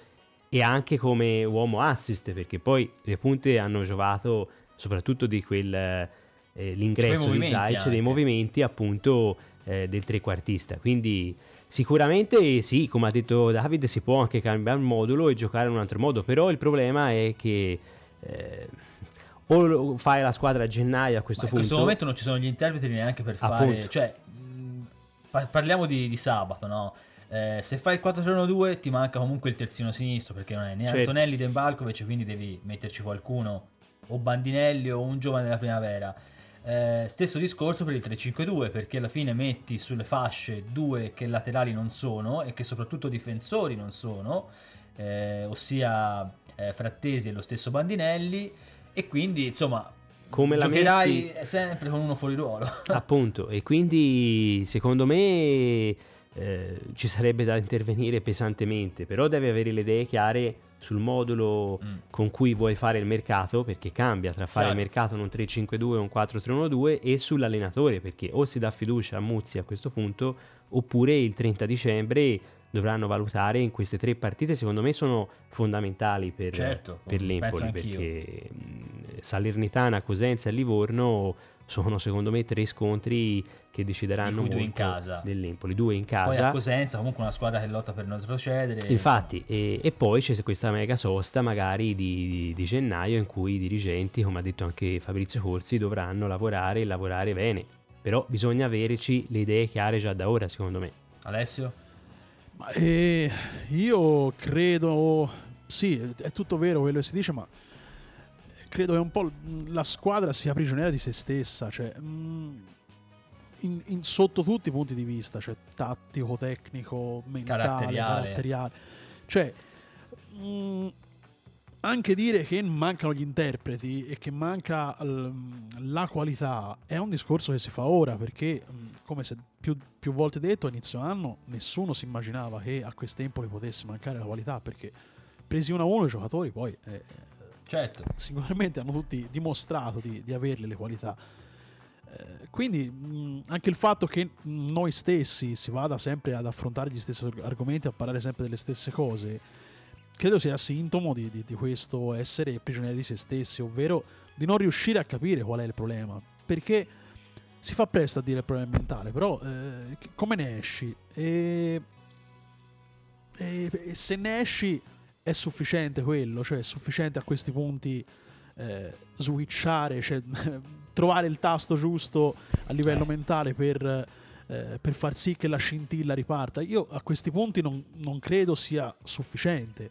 e anche come uomo assist, perché poi le punte hanno giovato soprattutto di quel eh, l'ingresso di Zaic, dei anche. movimenti appunto eh, del trequartista. Quindi sicuramente sì, come ha detto David, si può anche cambiare il modulo e giocare in un altro modo, però il problema è che eh, o fai la squadra a gennaio a questo Ma in punto. questo momento non ci sono gli interpreti neanche per fare. Appunto. Cioè, mh, pa- parliamo di, di sabato, no? Eh, se fai il 4-3-1-2 ti manca comunque il terzino sinistro perché non è né Certo. Antonelli né Balkovic, quindi devi metterci qualcuno o Bandinelli o un giovane della primavera. Eh, stesso discorso per il 3-5-2 perché alla fine metti sulle fasce due che laterali non sono e che soprattutto difensori non sono, eh, ossia eh, Frattesi e lo stesso Bandinelli e quindi insomma Come la metti- sempre con uno fuori ruolo. Appunto, e quindi secondo me eh, ci sarebbe da intervenire pesantemente, però devi avere le idee chiare sul modulo Mm. con cui vuoi fare il mercato, perché cambia tra fare Chiaro. il mercato in un 3-5-2 o un 4-3-1-2 e sull'allenatore, perché o si dà fiducia a Muzzi a questo punto, oppure il 30 dicembre dovranno valutare in queste tre partite, secondo me sono fondamentali per, Certo, per l'Empoli, perché mh, Salernitana, Cosenza e Livorno sono secondo me tre scontri che decideranno Di cui due in molto casa. dell'Empoli, due in Poi a casa. Cosenza comunque una squadra che lotta per non retrocedere. Infatti, e, e poi c'è questa mega sosta magari di, di gennaio in cui i dirigenti, come ha detto anche Fabrizio Corsi, dovranno lavorare e lavorare bene. Però bisogna averci le idee chiare già da ora, secondo me. Alessio? Ma, eh, io credo, sì, è tutto vero quello che si dice, ma credo che un po' l- la squadra sia prigioniera di se stessa, cioè mm, in- in- sotto tutti i punti di vista, cioè tattico, tecnico, mentale, Caratteriale. caratteriale. Cioè, mm, anche dire che mancano gli interpreti e che manca mm, la qualità è un discorso che si fa ora perché, mm, come se più, più volte detto, a inizio anno nessuno si immaginava che a quest'Empoli potesse mancare la qualità perché presi uno a uno i giocatori poi eh, Certo. singolarmente hanno tutti dimostrato di, di averle le qualità. Eh, quindi anche il fatto che noi stessi si vada sempre ad affrontare gli stessi arg- argomenti, a parlare sempre delle stesse cose, credo sia sintomo di, di- di questo essere prigionieri di se stessi, ovvero di non riuscire a capire qual è il problema. Perché si fa presto a dire il problema mentale, però eh, come ne esci? E, e- e se ne esci è sufficiente quello, cioè è sufficiente a questi punti eh, switchare, cioè trovare il tasto giusto a livello Eh. mentale per eh, per far sì che la scintilla riparta. Io a questi punti non, non credo sia sufficiente.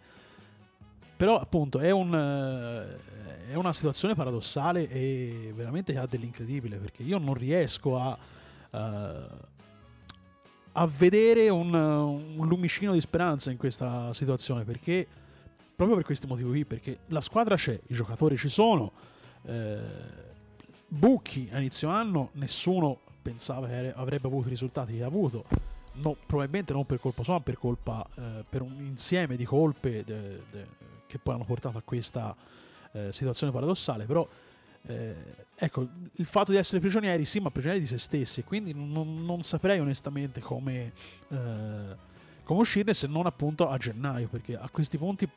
Però appunto è, un, eh, è una situazione paradossale e veramente ha dell'incredibile perché io non riesco a, eh, a vedere un, un lumicino di speranza in questa situazione perché proprio per questi motivi qui perché la squadra c'è, i giocatori ci sono eh, Bucchi a inizio anno nessuno pensava che avrebbe avuto i risultati che ha avuto. No, probabilmente non per colpa sua ma per colpa eh, per un insieme di colpe de, de, che poi hanno portato a questa eh, situazione paradossale però eh, ecco il fatto di essere prigionieri sì ma prigionieri di se stessi quindi non, non saprei onestamente come eh, come uscirne se non appunto a gennaio perché a questi punti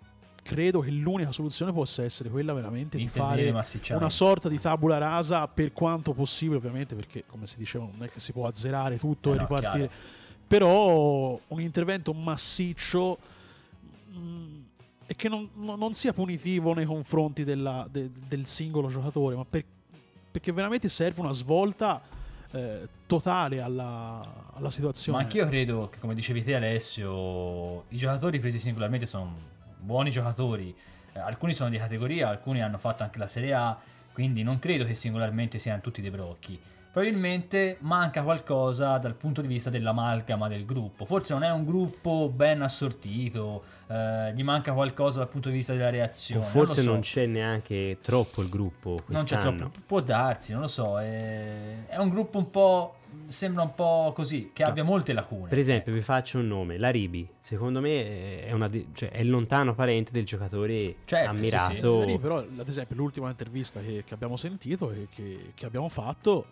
credo che l'unica soluzione possa essere quella veramente di fare una sorta di tabula rasa per quanto possibile, ovviamente, perché come si diceva non è che si può azzerare tutto Eh e no, ripartire, chiaro. però un intervento massiccio mh, e che non, non- non sia punitivo nei confronti della- de- del singolo giocatore, ma per- perché veramente serve una svolta eh, totale alla, alla situazione. Ma anch'io credo che, come dicevi te, Alessio, i giocatori presi singolarmente sono buoni giocatori. Eh, alcuni sono di categoria, alcuni hanno fatto anche la Serie A, quindi non credo che singolarmente siano tutti dei brocchi. Probabilmente manca qualcosa dal punto di vista dell'amalgama del gruppo. Forse non è un gruppo ben assortito, eh, gli manca qualcosa dal punto di vista della O reazione. forse non, non, so. c'è neanche troppo il gruppo Non c'è quest'anno. troppo. Può darsi, non lo so. È, è un gruppo un po'. Sembra un po' così, che No. abbia molte lacune. Per esempio, ecco. vi faccio un nome, la Ribi. Secondo me è, una cioè, è il lontano parente del giocatore Certo, ammirato. Eh, lì però, ad esempio, l'ultima intervista che, che abbiamo sentito e che, che abbiamo fatto,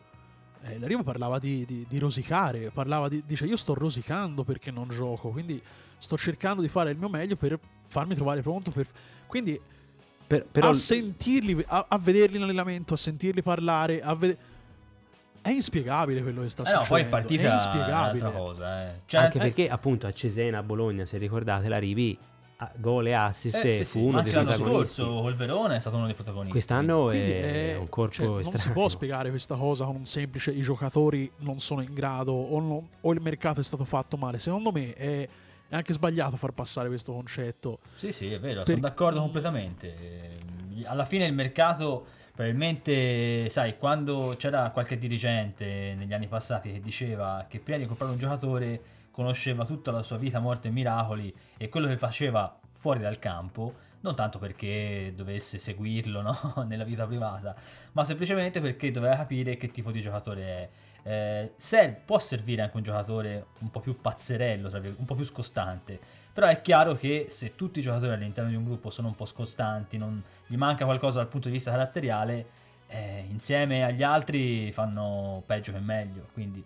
eh, la Riva parlava di, di- di rosicare, parlava di, dice io sto rosicando perché non gioco, quindi sto cercando di fare il mio meglio per farmi trovare pronto. Per... Quindi Per- però a sentirli, a, a vederli in allenamento, a sentirli parlare, a vedere... È inspiegabile quello che sta Eh no, succedendo. poi è partita è inspiegabile. cosa. Eh. Cioè, anche eh, perché appunto a Cesena, a Bologna, se ricordate, la Ribi a- gol e assist eh, sì, fu sì, uno dei anche l'anno protagonisti. scorso col Verona è stato uno dei protagonisti. Quest'anno Quindi è, è- un corpo cioè, non si può spiegare questa cosa con un semplice i giocatori non sono in grado o, non- o il mercato è stato fatto male. Secondo me è, è anche sbagliato far passare questo concetto. Sì, sì, è vero, Per- sono d'accordo completamente. Eh, Alla fine il mercato, probabilmente, sai, quando c'era qualche dirigente negli anni passati che diceva che prima di comprare un giocatore conosceva tutta la sua vita, morte e miracoli e quello che faceva fuori dal campo, non tanto perché dovesse seguirlo no, nella vita privata, ma semplicemente perché doveva capire che tipo di giocatore è. Eh, serv- può servire anche un giocatore un po' più pazzerello, un po' più scostante. Però è chiaro che se tutti i giocatori all'interno di un gruppo sono un po' scostanti, non gli manca qualcosa dal punto di vista caratteriale, eh, insieme agli altri fanno peggio che meglio. Quindi,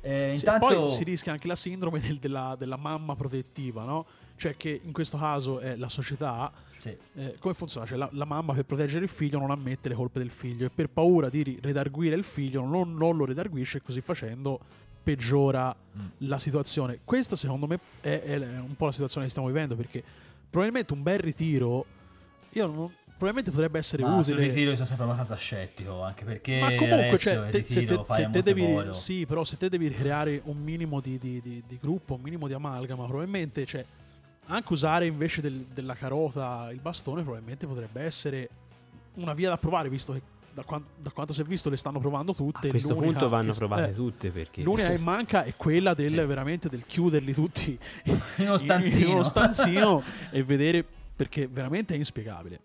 eh, Sì, intanto, Poi si rischia anche la sindrome del- della, della mamma protettiva, no? Cioè che in questo caso è la società. sì, eh, come funziona? Cioè la, la mamma per proteggere il figlio non ammette le colpe del figlio e per paura di redarguire il figlio non, non lo redarguisce e così facendo peggiora Mm. la situazione. Questa secondo me è, è un po' la situazione che stiamo vivendo perché probabilmente un bel ritiro, io non- probabilmente potrebbe essere ma sul utile. ritiro io sono sempre abbastanza scettico, anche perché Ma comunque, cioè, te- se ritiro te, fai se a te devi, sì, però se te devi creare un minimo di, di- di- di gruppo, un minimo di amalgama, probabilmente, cioè, anche usare invece del- della carota il bastone, probabilmente potrebbe essere una via da provare, visto che da, quan- da quanto si è visto le stanno provando A tutte. questo l'unica punto vanno provate eh, tutte perché L'unica che manca è quella del Sì. veramente del chiuderli tutti in uno stanzino. in uno stanzino e vedere perché veramente è inspiegabile.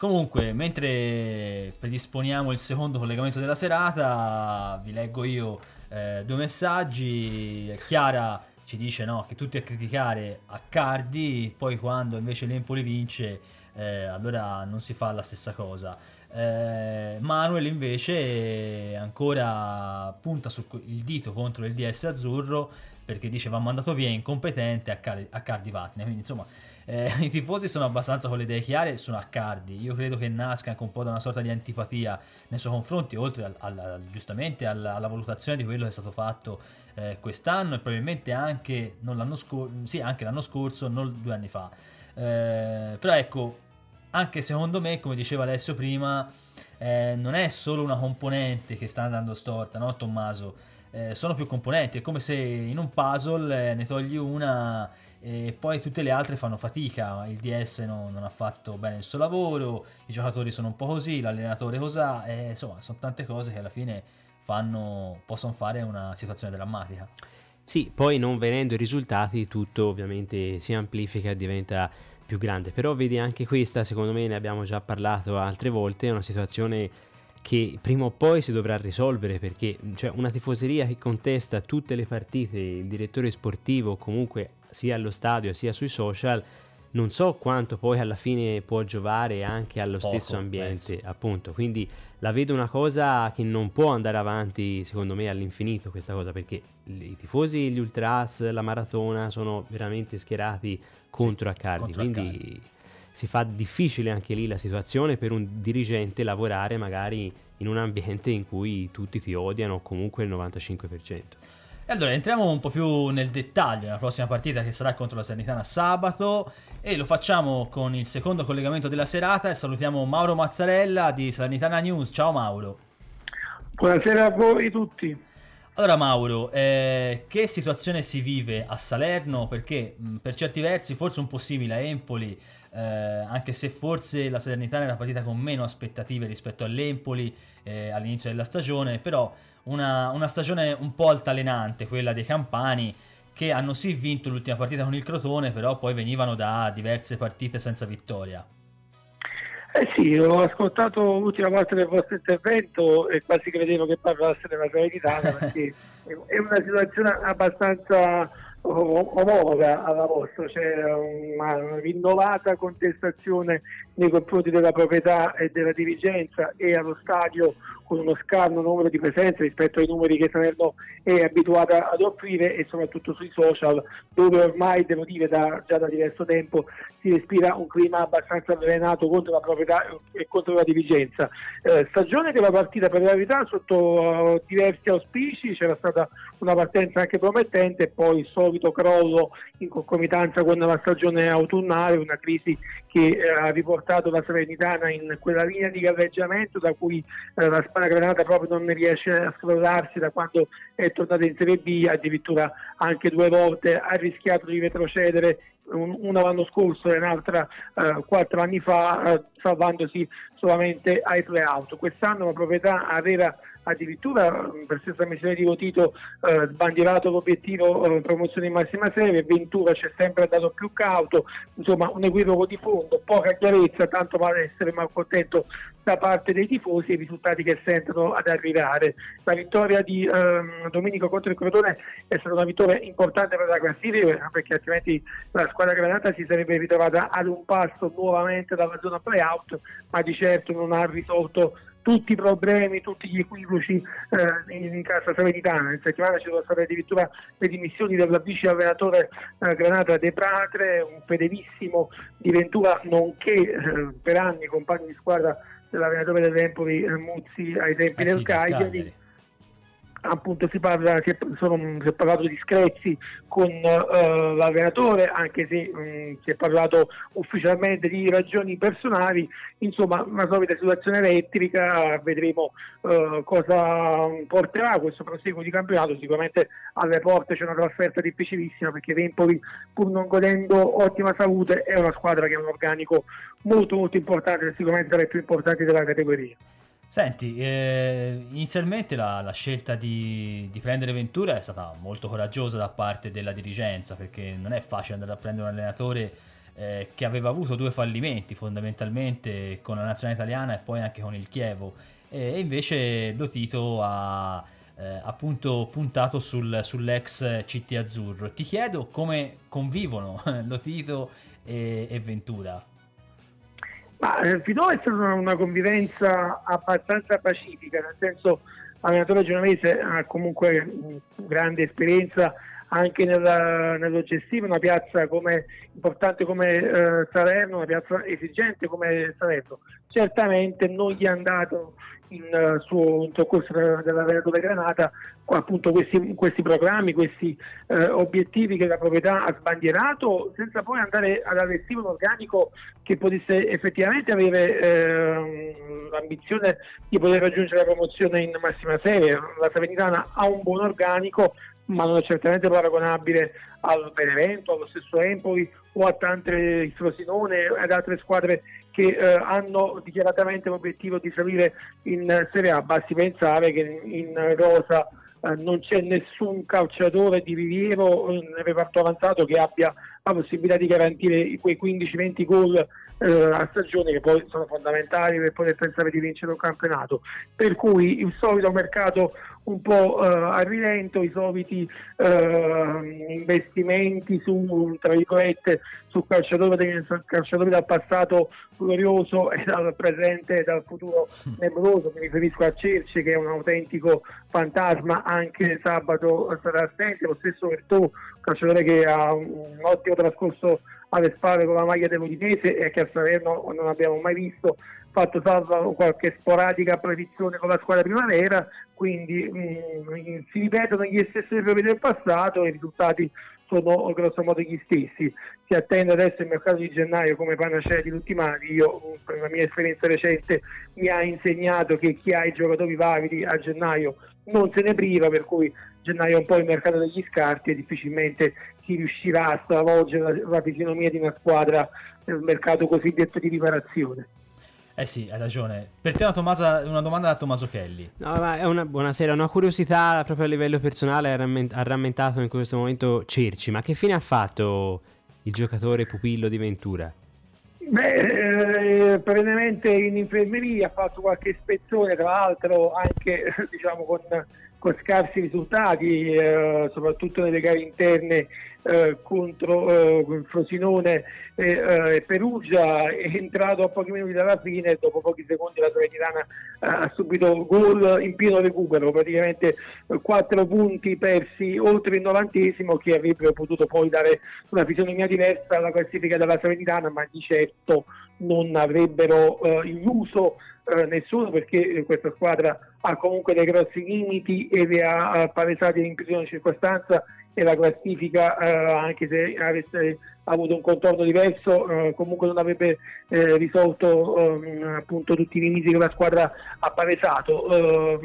Comunque, mentre predisponiamo il secondo collegamento della serata, vi leggo io eh, due messaggi. Chiara ci dice no, che tutti a criticare Accardi, poi quando invece l'Empoli vince, eh, allora non si fa la stessa cosa. Eh, Manuel invece ancora punta sul il dito contro il DS azzurro perché dice va mandato via incompetente Accardi, Accardi Vatne. Quindi insomma eh, i tifosi sono abbastanza con le idee chiare sono Accardi. Io credo che nasca anche un po' da una sorta di antipatia nei suoi confronti, oltre al- al- giustamente alla, alla valutazione di quello che è stato fatto eh, quest'anno e probabilmente anche, l'anno scor- sì, anche l'anno scorso, non due anni fa. Eh, però ecco, anche secondo me, come diceva Alessio prima, eh, non è solo una componente che sta andando storta, no Tommaso? eh, sono più componenti, è come se in un puzzle eh, ne togli una e poi tutte le altre fanno fatica, il DS non, non, ha fatto bene il suo lavoro, i giocatori sono un po' così, l'allenatore cos'ha, e insomma sono tante cose che alla fine fanno, possono fare una situazione drammatica. Sì, poi non venendo i risultati tutto ovviamente si amplifica e diventa più grande, però vedi anche questa, secondo me ne abbiamo già parlato altre volte, è una situazione che prima o poi si dovrà risolvere perché cioè, una tifoseria che contesta tutte le partite, il direttore sportivo comunque sia allo stadio sia sui social, non so quanto poi alla fine può giovare anche allo Poco, stesso ambiente, penso. appunto. Quindi la vedo una cosa che non può andare avanti, secondo me, all'infinito questa cosa, perché i tifosi, gli ultras, la maratona sono veramente schierati contro sì, Accardi, contro quindi Accardi. si fa difficile anche lì la situazione per un dirigente lavorare magari in un ambiente in cui tutti ti odiano, comunque il 95%. E allora entriamo un po' più nel dettaglio nella prossima partita che sarà contro la Salernitana sabato e lo facciamo con il secondo collegamento della serata e salutiamo Mauro Mazzarella di Salernitana News. Ciao Mauro. Buonasera a voi tutti. Allora Mauro, eh, che situazione si vive a Salerno? Perché mh, per certi versi forse un po' simile a Empoli, eh, anche se forse la Salernitana è una partita con meno aspettative rispetto all'Empoli eh, all'inizio della stagione, però una, una stagione un po' altalenante, quella dei Campani, che hanno sì vinto l'ultima partita con il Crotone, però poi venivano da diverse partite senza vittoria. Eh sì, ho ascoltato l'ultima parte del vostro intervento e quasi credevo che parlasse della Salernitana perché è una situazione abbastanza omologa alla vostra, c'è una rinnovata contestazione nei confronti della proprietà e della dirigenza e allo stadio con uno scarno numero di presenze rispetto ai numeri che Salerno è abituata ad offrire e soprattutto sui social dove ormai devo dire da, già da diverso tempo si respira un clima abbastanza avvelenato contro la proprietà e contro la dirigenza. Eh, stagione della partita per la verità sotto uh, diversi auspici, c'era stata una partenza anche promettente e poi il solito crollo in concomitanza con la stagione autunnale, una crisi che eh, ha riportato la Serenitana in quella linea di galleggiamento da cui eh, la Spagna Granata proprio non riesce a scrollarsi da quando è tornata in Serie B, addirittura anche due volte ha rischiato di retrocedere una l'anno scorso e un'altra eh, quattro anni fa, eh, salvandosi solamente ai play-out. Quest'anno la proprietà aveva addirittura per stessa missione di Votito eh, sbandierato l'obiettivo eh, promozione in massima serie, Ventura c'è sempre andato più cauto, insomma un equivoco di fondo, poca chiarezza, tanto vale essere malcontento da parte dei tifosi e i risultati che sentono ad arrivare. La vittoria di ehm, Domenico contro il Crotone è stata una vittoria importante per la classifica perché altrimenti la squadra granata si sarebbe ritrovata ad un passo nuovamente dalla zona playout, ma di certo non ha risolto tutti i problemi, tutti gli equivoci eh, in, in casa Salernitana. In settimana ci sono state addirittura le dimissioni del vice allenatore eh, Granata De Pratre, un fedelissimo di Ventura, nonché eh, per anni compagno di squadra dell'allenatore dell'Empoli eh, Muzzi ai tempi eh del sì, Cagliari appunto si, parla, si, è, sono, si è parlato di screzzi con uh, l'allenatore, anche se um, si è parlato ufficialmente di ragioni personali, insomma una solita situazione elettrica, vedremo uh, cosa porterà questo proseguo di campionato, sicuramente alle porte c'è una trasferta difficilissima perché Empoli pur non godendo ottima salute è una squadra che ha un organico molto molto importante, sicuramente tra i più importanti della categoria. Senti, eh, inizialmente la, la scelta di, di, prendere Ventura è stata molto coraggiosa da parte della dirigenza perché non è facile andare a prendere un allenatore eh, che aveva avuto due fallimenti fondamentalmente con la nazionale italiana e poi anche con il Chievo e invece Lotito ha eh, appunto puntato sul, sull'ex CT Azzurro. Ti chiedo come convivono Lotito e, e Ventura. Ma eh, finora è stata una, una, convivenza abbastanza pacifica, nel senso l'allenatore genovese ha comunque grande esperienza anche nella, nello gestire una piazza come, importante come eh, Salerno, una piazza esigente come Salerno. Certamente non gli è andato in uh, suo in soccorso dell'allenatore Granata appunto questi, questi programmi, questi uh, obiettivi che la proprietà ha sbandierato senza poi andare ad allestire un organico che potesse effettivamente avere uh, l'ambizione di poter raggiungere la promozione in massima serie. La Salernitana ha un buon organico ma non è certamente paragonabile al Benevento, allo stesso Empoli o a tante il Frosinone ad altre squadre che eh, hanno dichiaratamente l'obiettivo di salire in Serie A. Basti pensare che in, Rosa eh, non c'è nessun calciatore di rilievo nel reparto avanzato che abbia la possibilità di garantire quei 15-20 gol eh, a stagione che poi sono fondamentali per poter pensare di vincere un campionato. Per cui il solito mercato un po' eh, a rilento, i soliti eh, investimenti su, tra virgolette, su calciatori, calciatori dal passato glorioso e dal presente e dal futuro nebuloso. Mi riferisco a Cerci che è un autentico fantasma, anche sabato sarà assente, lo stesso Vertù, calciatore che ha un ottimo trascorso alle spalle con la maglia dell'Udinese e che a Salerno non abbiamo mai visto fatto salva qualche sporadica predizione con la squadra primavera, quindi mh, mm, si ripetono gli stessi errori del passato e i risultati sono grosso modo gli stessi. Si attende adesso il mercato di gennaio come panacea di tutti i mali. Io, per la mia esperienza recente, mi ha insegnato che chi ha i giocatori validi a gennaio non se ne priva, per cui gennaio è un po' il mercato degli scarti e difficilmente si riuscirà a stravolgere la, la fisionomia di una squadra nel mercato cosiddetto di riparazione. Eh sì, hai ragione. Per te una, Tomasa, una domanda da Tommaso Kelly. No, ma è una buonasera, una curiosità proprio a livello personale ha rammentato in questo momento Cerci, ma che fine ha fatto il giocatore pupillo di Ventura? Beh, eh, prevalentemente in infermeria ha fatto qualche ispezione, tra l'altro anche diciamo, con, con scarsi risultati, eh, soprattutto nelle gare interne eh, contro eh, Frosinone e eh, Perugia, è entrato a pochi minuti dalla fine e dopo pochi secondi la Salernitana eh, ha subito gol in pieno recupero, praticamente quattro punti persi oltre il novantesimo che avrebbero potuto poi dare una fisionomia diversa alla classifica della Salernitana, ma di certo non avrebbero eh, illuso eh, nessuno perché questa squadra ha comunque dei grossi limiti e li ha palesati in più di circostanza e la classifica, eh, anche se avesse avuto un contorno diverso, eh, comunque non avrebbe eh, risolto ehm, appunto tutti i limiti che la squadra ha palesato.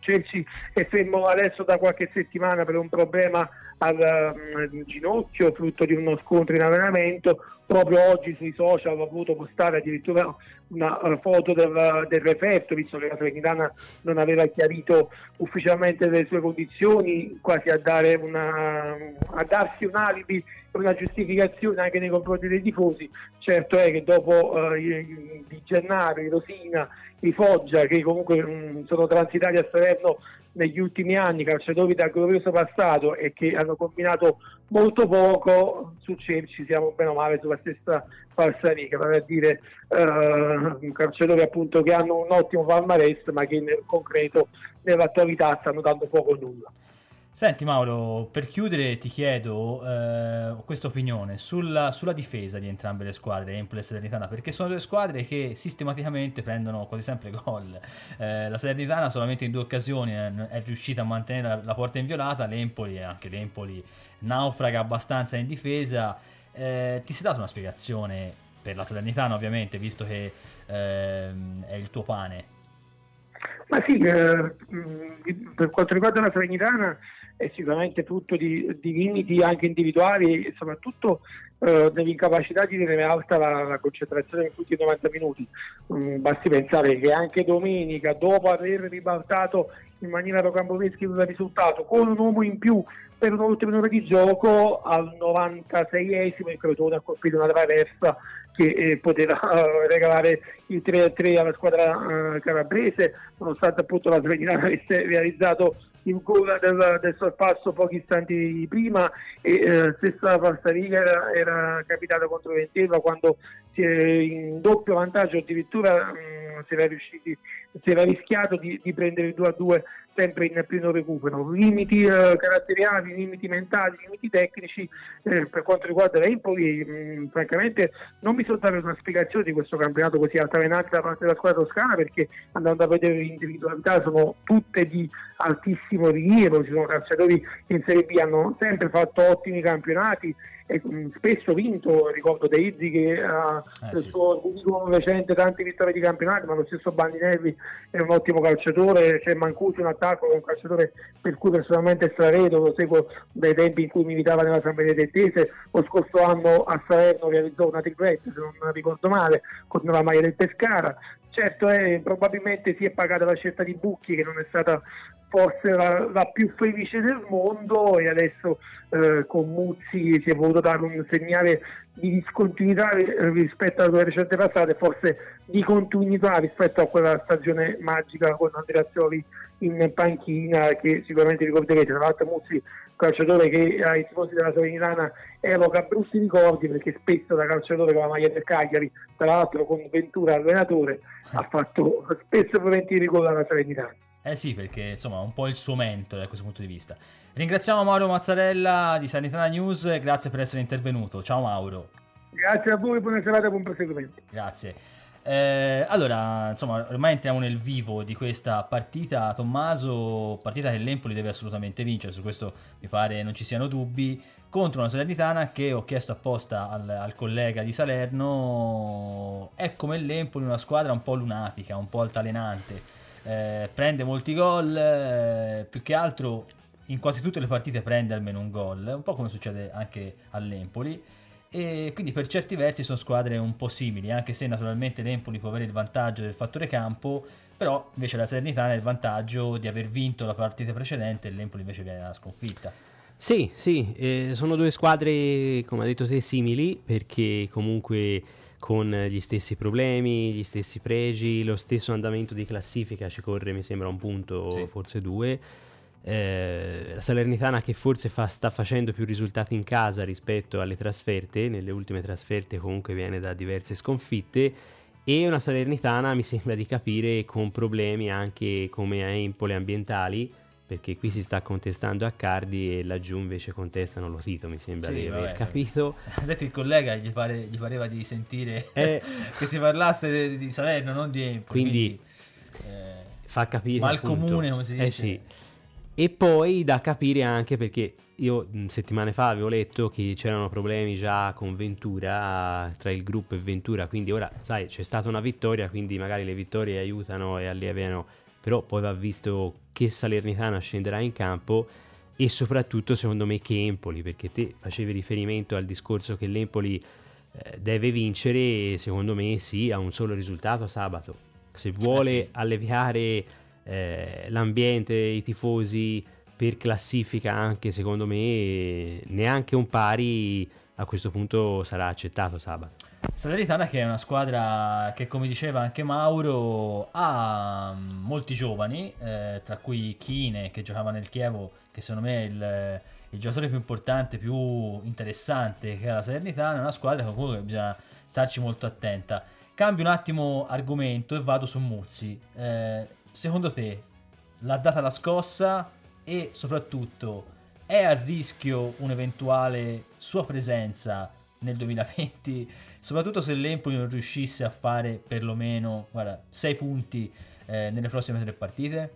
Chelsea è fermo adesso da qualche settimana per un problema al um, ginocchio, frutto di uno scontro in allenamento. Proprio oggi sui social ho voluto postare addirittura una foto del, del, referto, visto che la Salernitana non aveva chiarito ufficialmente le sue condizioni, quasi a, una, a darsi un alibi e una giustificazione anche nei confronti dei tifosi. Certo è che dopo i, di Gennaro, Rosina, i Foggia, che comunque mh, sono transitati a Salerno negli ultimi anni calciatori dal glorioso passato e che hanno combinato molto poco su Cerci siamo bene o male sulla stessa falsariga vale a dire eh, calciatori appunto che hanno un ottimo palmarès ma che nel concreto nell'attualità stanno dando poco o nulla Senti Mauro, per chiudere ti chiedo eh, questa opinione sulla, sulla, difesa di entrambe le squadre, Empoli e Salernitana, perché sono due squadre che sistematicamente prendono quasi sempre gol. Eh, la Salernitana solamente in due occasioni è, è riuscita a mantenere la, la, porta inviolata, l'Empoli e anche l'Empoli naufraga abbastanza in difesa. Eh, ti sei dato una spiegazione per la Salernitana ovviamente, visto che ehm, è il tuo pane? Ma sì, eh, per quanto riguarda la Salernitana è sicuramente frutto di, di limiti anche individuali e soprattutto eh, dell'incapacità di tenere alta la, la, concentrazione in tutti i 90 minuti. Mm, basti pensare che anche domenica, dopo aver ribaltato in maniera rocambolesca il risultato, con un uomo in più per un'ultima ora di gioco, al 96esimo il Crotone ha colpito una traversa che eh, poteva uh, regalare il 3-3 alla squadra uh, calabrese, nonostante appunto la Svegliana avesse realizzato il gol del, del sorpasso pochi istanti prima e eh, stessa falsariga era, era capitata contro Venteva quando si è in doppio vantaggio addirittura mh, mm, si, era riusciti, si era rischiato di, di prendere il 2-2 sempre in pieno recupero. Limiti eh, caratteriali, limiti mentali, limiti tecnici eh, per quanto riguarda l'Empoli, mh, francamente non mi so dare una spiegazione di questo campionato così altalenante da parte della squadra toscana perché andando a vedere le individualità sono tutte di altissimo rilievo, ci sono calciatori che in Serie B hanno sempre fatto ottimi campionati spesso vinto, ricordo De Izzi che ha Eh, nel sì. suo curriculum recente tante vittorie di campionato, ma lo stesso Bandinelli è un ottimo calciatore, c'è Mancuso in attacco, è un calciatore per cui personalmente stravedo, lo seguo dai tempi in cui militava nella San Benedettese, lo scorso anno a Salerno realizzò una tripletta, se non ricordo male, con la maglia del Pescara. Certo, eh, probabilmente si è pagata la scelta di Bucchi che non è stata forse la, la più felice del mondo e adesso eh, con Muzzi si è voluto dare un segnale di discontinuità rispetto alle recente passate, forse di continuità rispetto a quella stagione magica con Andrea Scioli in panchina che sicuramente ricorderete, tra l'altro Muzzi calciatore che ai tifosi della Salernitana evoca brutti ricordi perché spesso da calciatore con la maglia del Cagliari, tra l'altro con Ventura allenatore, ha fatto spesso e volentieri gol alla Salernitana. Eh sì, perché insomma un po' il suo mentore da questo punto di vista. Ringraziamo Mauro Mazzarella di Sanitana News, grazie per essere intervenuto. Ciao Mauro. Grazie a voi, buona serata, buon proseguimento. Grazie. Eh, allora, insomma, ormai entriamo nel vivo di questa partita, Tommaso, partita che l'Empoli deve assolutamente vincere, su questo mi pare non ci siano dubbi, contro una Salernitana che ho chiesto apposta al, al collega di Salerno, è come l'Empoli una squadra un po' lunatica, un po' altalenante, eh, prende molti gol, eh, più che altro in quasi tutte le partite prende almeno un gol, un po' come succede anche all'Empoli e quindi per certi versi sono squadre un po' simili, anche se naturalmente l'Empoli può avere il vantaggio del fattore campo, però invece la Salernitana ha il vantaggio di aver vinto la partita precedente e l'Empoli invece viene la sconfitta. Sì, sì, eh, sono due squadre, come hai detto te, simili perché comunque con gli stessi problemi, gli stessi pregi, lo stesso andamento di classifica ci corre, mi sembra, un punto, Sì. forse due. Eh, la Salernitana che forse fa- sta facendo più risultati in casa rispetto alle trasferte, nelle ultime trasferte comunque viene da diverse sconfitte e una Salernitana mi sembra di capire con problemi anche come a Empoli ambientali perché qui si sta contestando a Cardi e laggiù invece contestano lo Tito mi sembra Sì, di aver vabbè. capito Ha detto il collega gli, pare- gli pareva di sentire Eh. che si parlasse di Salerno, non di Empoli. Quindi- eh, fa capire Mal appunto. comune, come si dice. Eh sì. E poi da capire anche perché io settimane fa avevo letto che c'erano problemi già con Ventura tra il gruppo e Ventura, quindi ora sai c'è stata una vittoria, quindi magari le vittorie aiutano e alleviano, però poi va visto che Salernitana scenderà in campo e soprattutto secondo me che Empoli, perché te facevi riferimento al discorso che l'Empoli eh, deve vincere, secondo me sì, ha un solo risultato sabato. Se vuole Eh sì. alleviare eh, l'ambiente, i tifosi per classifica anche secondo me neanche un pari a questo punto sarà accettato sabato. Salernitana che è una squadra che come diceva anche Mauro ha mm, molti giovani, eh, tra cui Kine che giocava nel Chievo, che secondo me è il, il giocatore più importante, più interessante che ha la Salernitana, è una squadra con cui bisogna starci molto attenta. Cambio un attimo argomento e vado su Muzzi. Eh, secondo te l'ha data la scossa e soprattutto è a rischio un'eventuale sua presenza nel 2020, soprattutto se l'Empoli non riuscisse a fare perlomeno 6 punti eh, nelle prossime tre partite?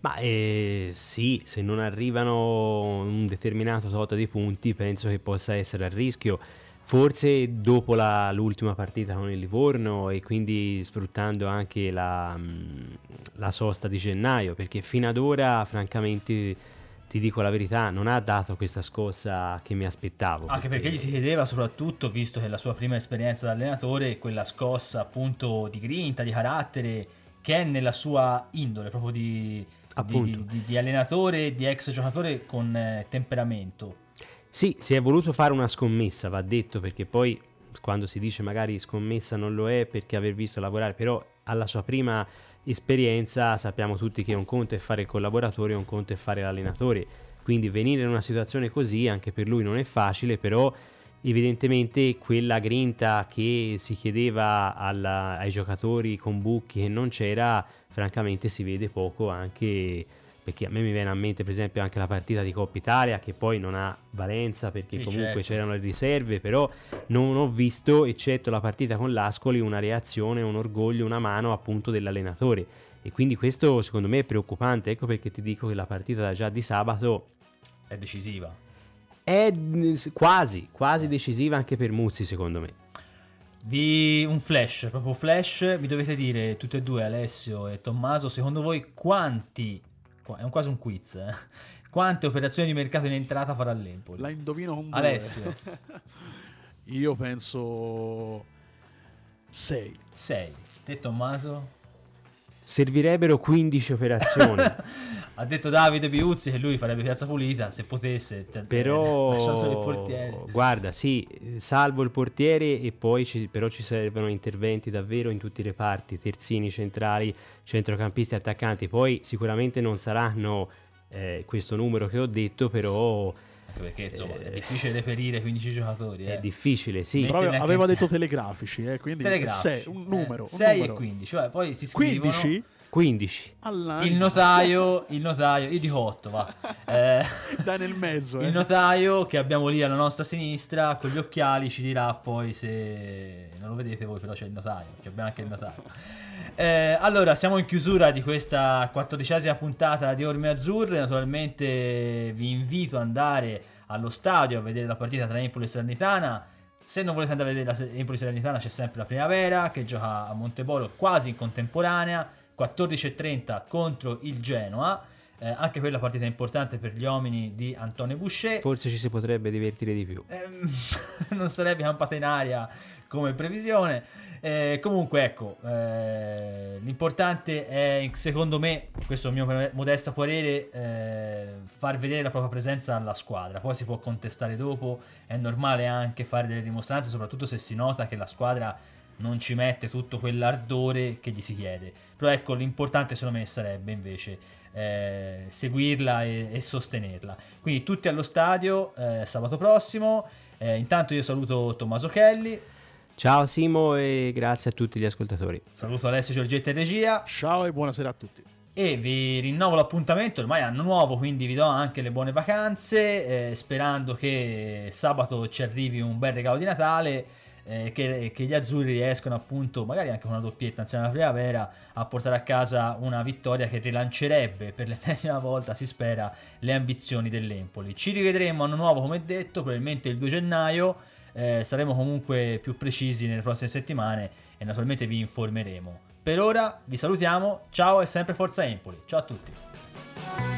Ma eh, sì, se non arrivano un determinato tot di punti penso che possa essere a rischio. Forse dopo la- l'ultima partita con il Livorno e quindi sfruttando anche la, mh, la sosta di gennaio, perché fino ad ora francamente ti dico la verità, non ha dato questa scossa che mi aspettavo. Anche perché gli si chiedeva soprattutto, visto che la sua prima esperienza da allenatore, quella scossa appunto di grinta, di carattere, che è nella sua indole, proprio di, di, di- di allenatore, di ex giocatore con eh, temperamento. Sì, si è voluto fare una scommessa, va detto, perché poi quando si dice magari scommessa non lo è perché aver visto lavorare, però alla sua prima esperienza sappiamo tutti che un conto è fare il collaboratore, un conto è fare l'allenatore. Quindi venire in una situazione così anche per lui non è facile, però evidentemente quella grinta che si chiedeva alla- ai giocatori con bucchi e non c'era, francamente si vede poco anche perché a me mi viene a mente per esempio anche la partita di Coppa Italia che poi non ha valenza perché Sì, comunque certo. c'erano le riserve, però non ho visto, eccetto la partita con l'Ascoli, una reazione, un orgoglio, una mano appunto dell'allenatore. E quindi questo secondo me è preoccupante, ecco perché ti dico che la partita da già di sabato È decisiva. è mm, quasi, quasi decisiva anche per Muzzi secondo me. Vi un flash, proprio flash, vi dovete dire tutti e due, Alessio e Tommaso, secondo voi quanti, qua- è un- quasi un quiz, eh, quante operazioni di mercato in entrata farà l'Empoli? La indovino con due. Alessio. Io penso 6. 6. Te Tommaso? Servirebbero 15 operazioni. ha detto Davide Piuzzi che lui farebbe piazza pulita se potesse. Però, guarda, sì, eh, salvo il portiere e poi ci, però ci servono interventi davvero in tutti i reparti, terzini centrali, centrocampisti, attaccanti. Poi sicuramente non saranno eh, questo numero che ho detto, però Anche perché insomma è Eh. difficile reperire 15 giocatori. è eh. difficile, sì. Però aveva detto telegrafici, eh, quindi Telegrafici. sei, un numero. un 6 numero. e 15, cioè poi si scrivono 15? 15. All'anno. il notaio, il notaio, io dico 8 va. Eh, Dai nel mezzo. il eh. notaio che abbiamo lì alla nostra sinistra con gli occhiali ci dirà poi se non lo vedete voi però c'è il notaio, che abbiamo anche il notaio. Eh, allora siamo in chiusura di questa quattordicesima puntata di Orme Azzurre, naturalmente vi invito ad andare allo stadio a vedere la partita tra Empoli e Salernitana. Se non volete andare a vedere la Empoli Salernitana c'è sempre la Primavera che gioca a Montebolo quasi in contemporanea, 14.30 contro il Genoa. Eh, anche quella partita importante per gli uomini di Antonio Boucher. Forse ci si potrebbe divertire di più. Ehm, non sarebbe campata in aria come previsione. Eh, comunque, ecco, eh, l'importante è, secondo me, questo è il mio modesto parere, eh, far vedere la propria presenza alla squadra. Poi si può contestare dopo, è normale anche fare delle dimostranze, soprattutto se si nota che la squadra non ci mette tutto quell'ardore che gli si chiede. Però ecco, l'importante secondo me sarebbe invece eh, seguirla e, e sostenerla. Quindi tutti allo stadio eh, sabato prossimo. Eh, intanto io saluto Tommaso Kelly, Ciao Simo e grazie a tutti gli ascoltatori. saluto Alessio Giorgetti in regia Ciao e buonasera a tutti. e vi rinnovo l'appuntamento, ormai è anno nuovo, quindi vi do anche le buone vacanze, eh, sperando che sabato ci arrivi un bel regalo di Natale. Eh, che, che gli azzurri riescano appunto, magari anche con una doppietta insieme alla primavera, a portare a casa una vittoria che rilancerebbe per l'ennesima volta, si spera, le ambizioni dell'Empoli. Ci rivedremo anno nuovo, come detto, probabilmente il 2 gennaio. eh, saremo comunque più precisi nelle prossime settimane e naturalmente vi informeremo. Per ora vi salutiamo, ciao e sempre Forza Empoli. Ciao a tutti.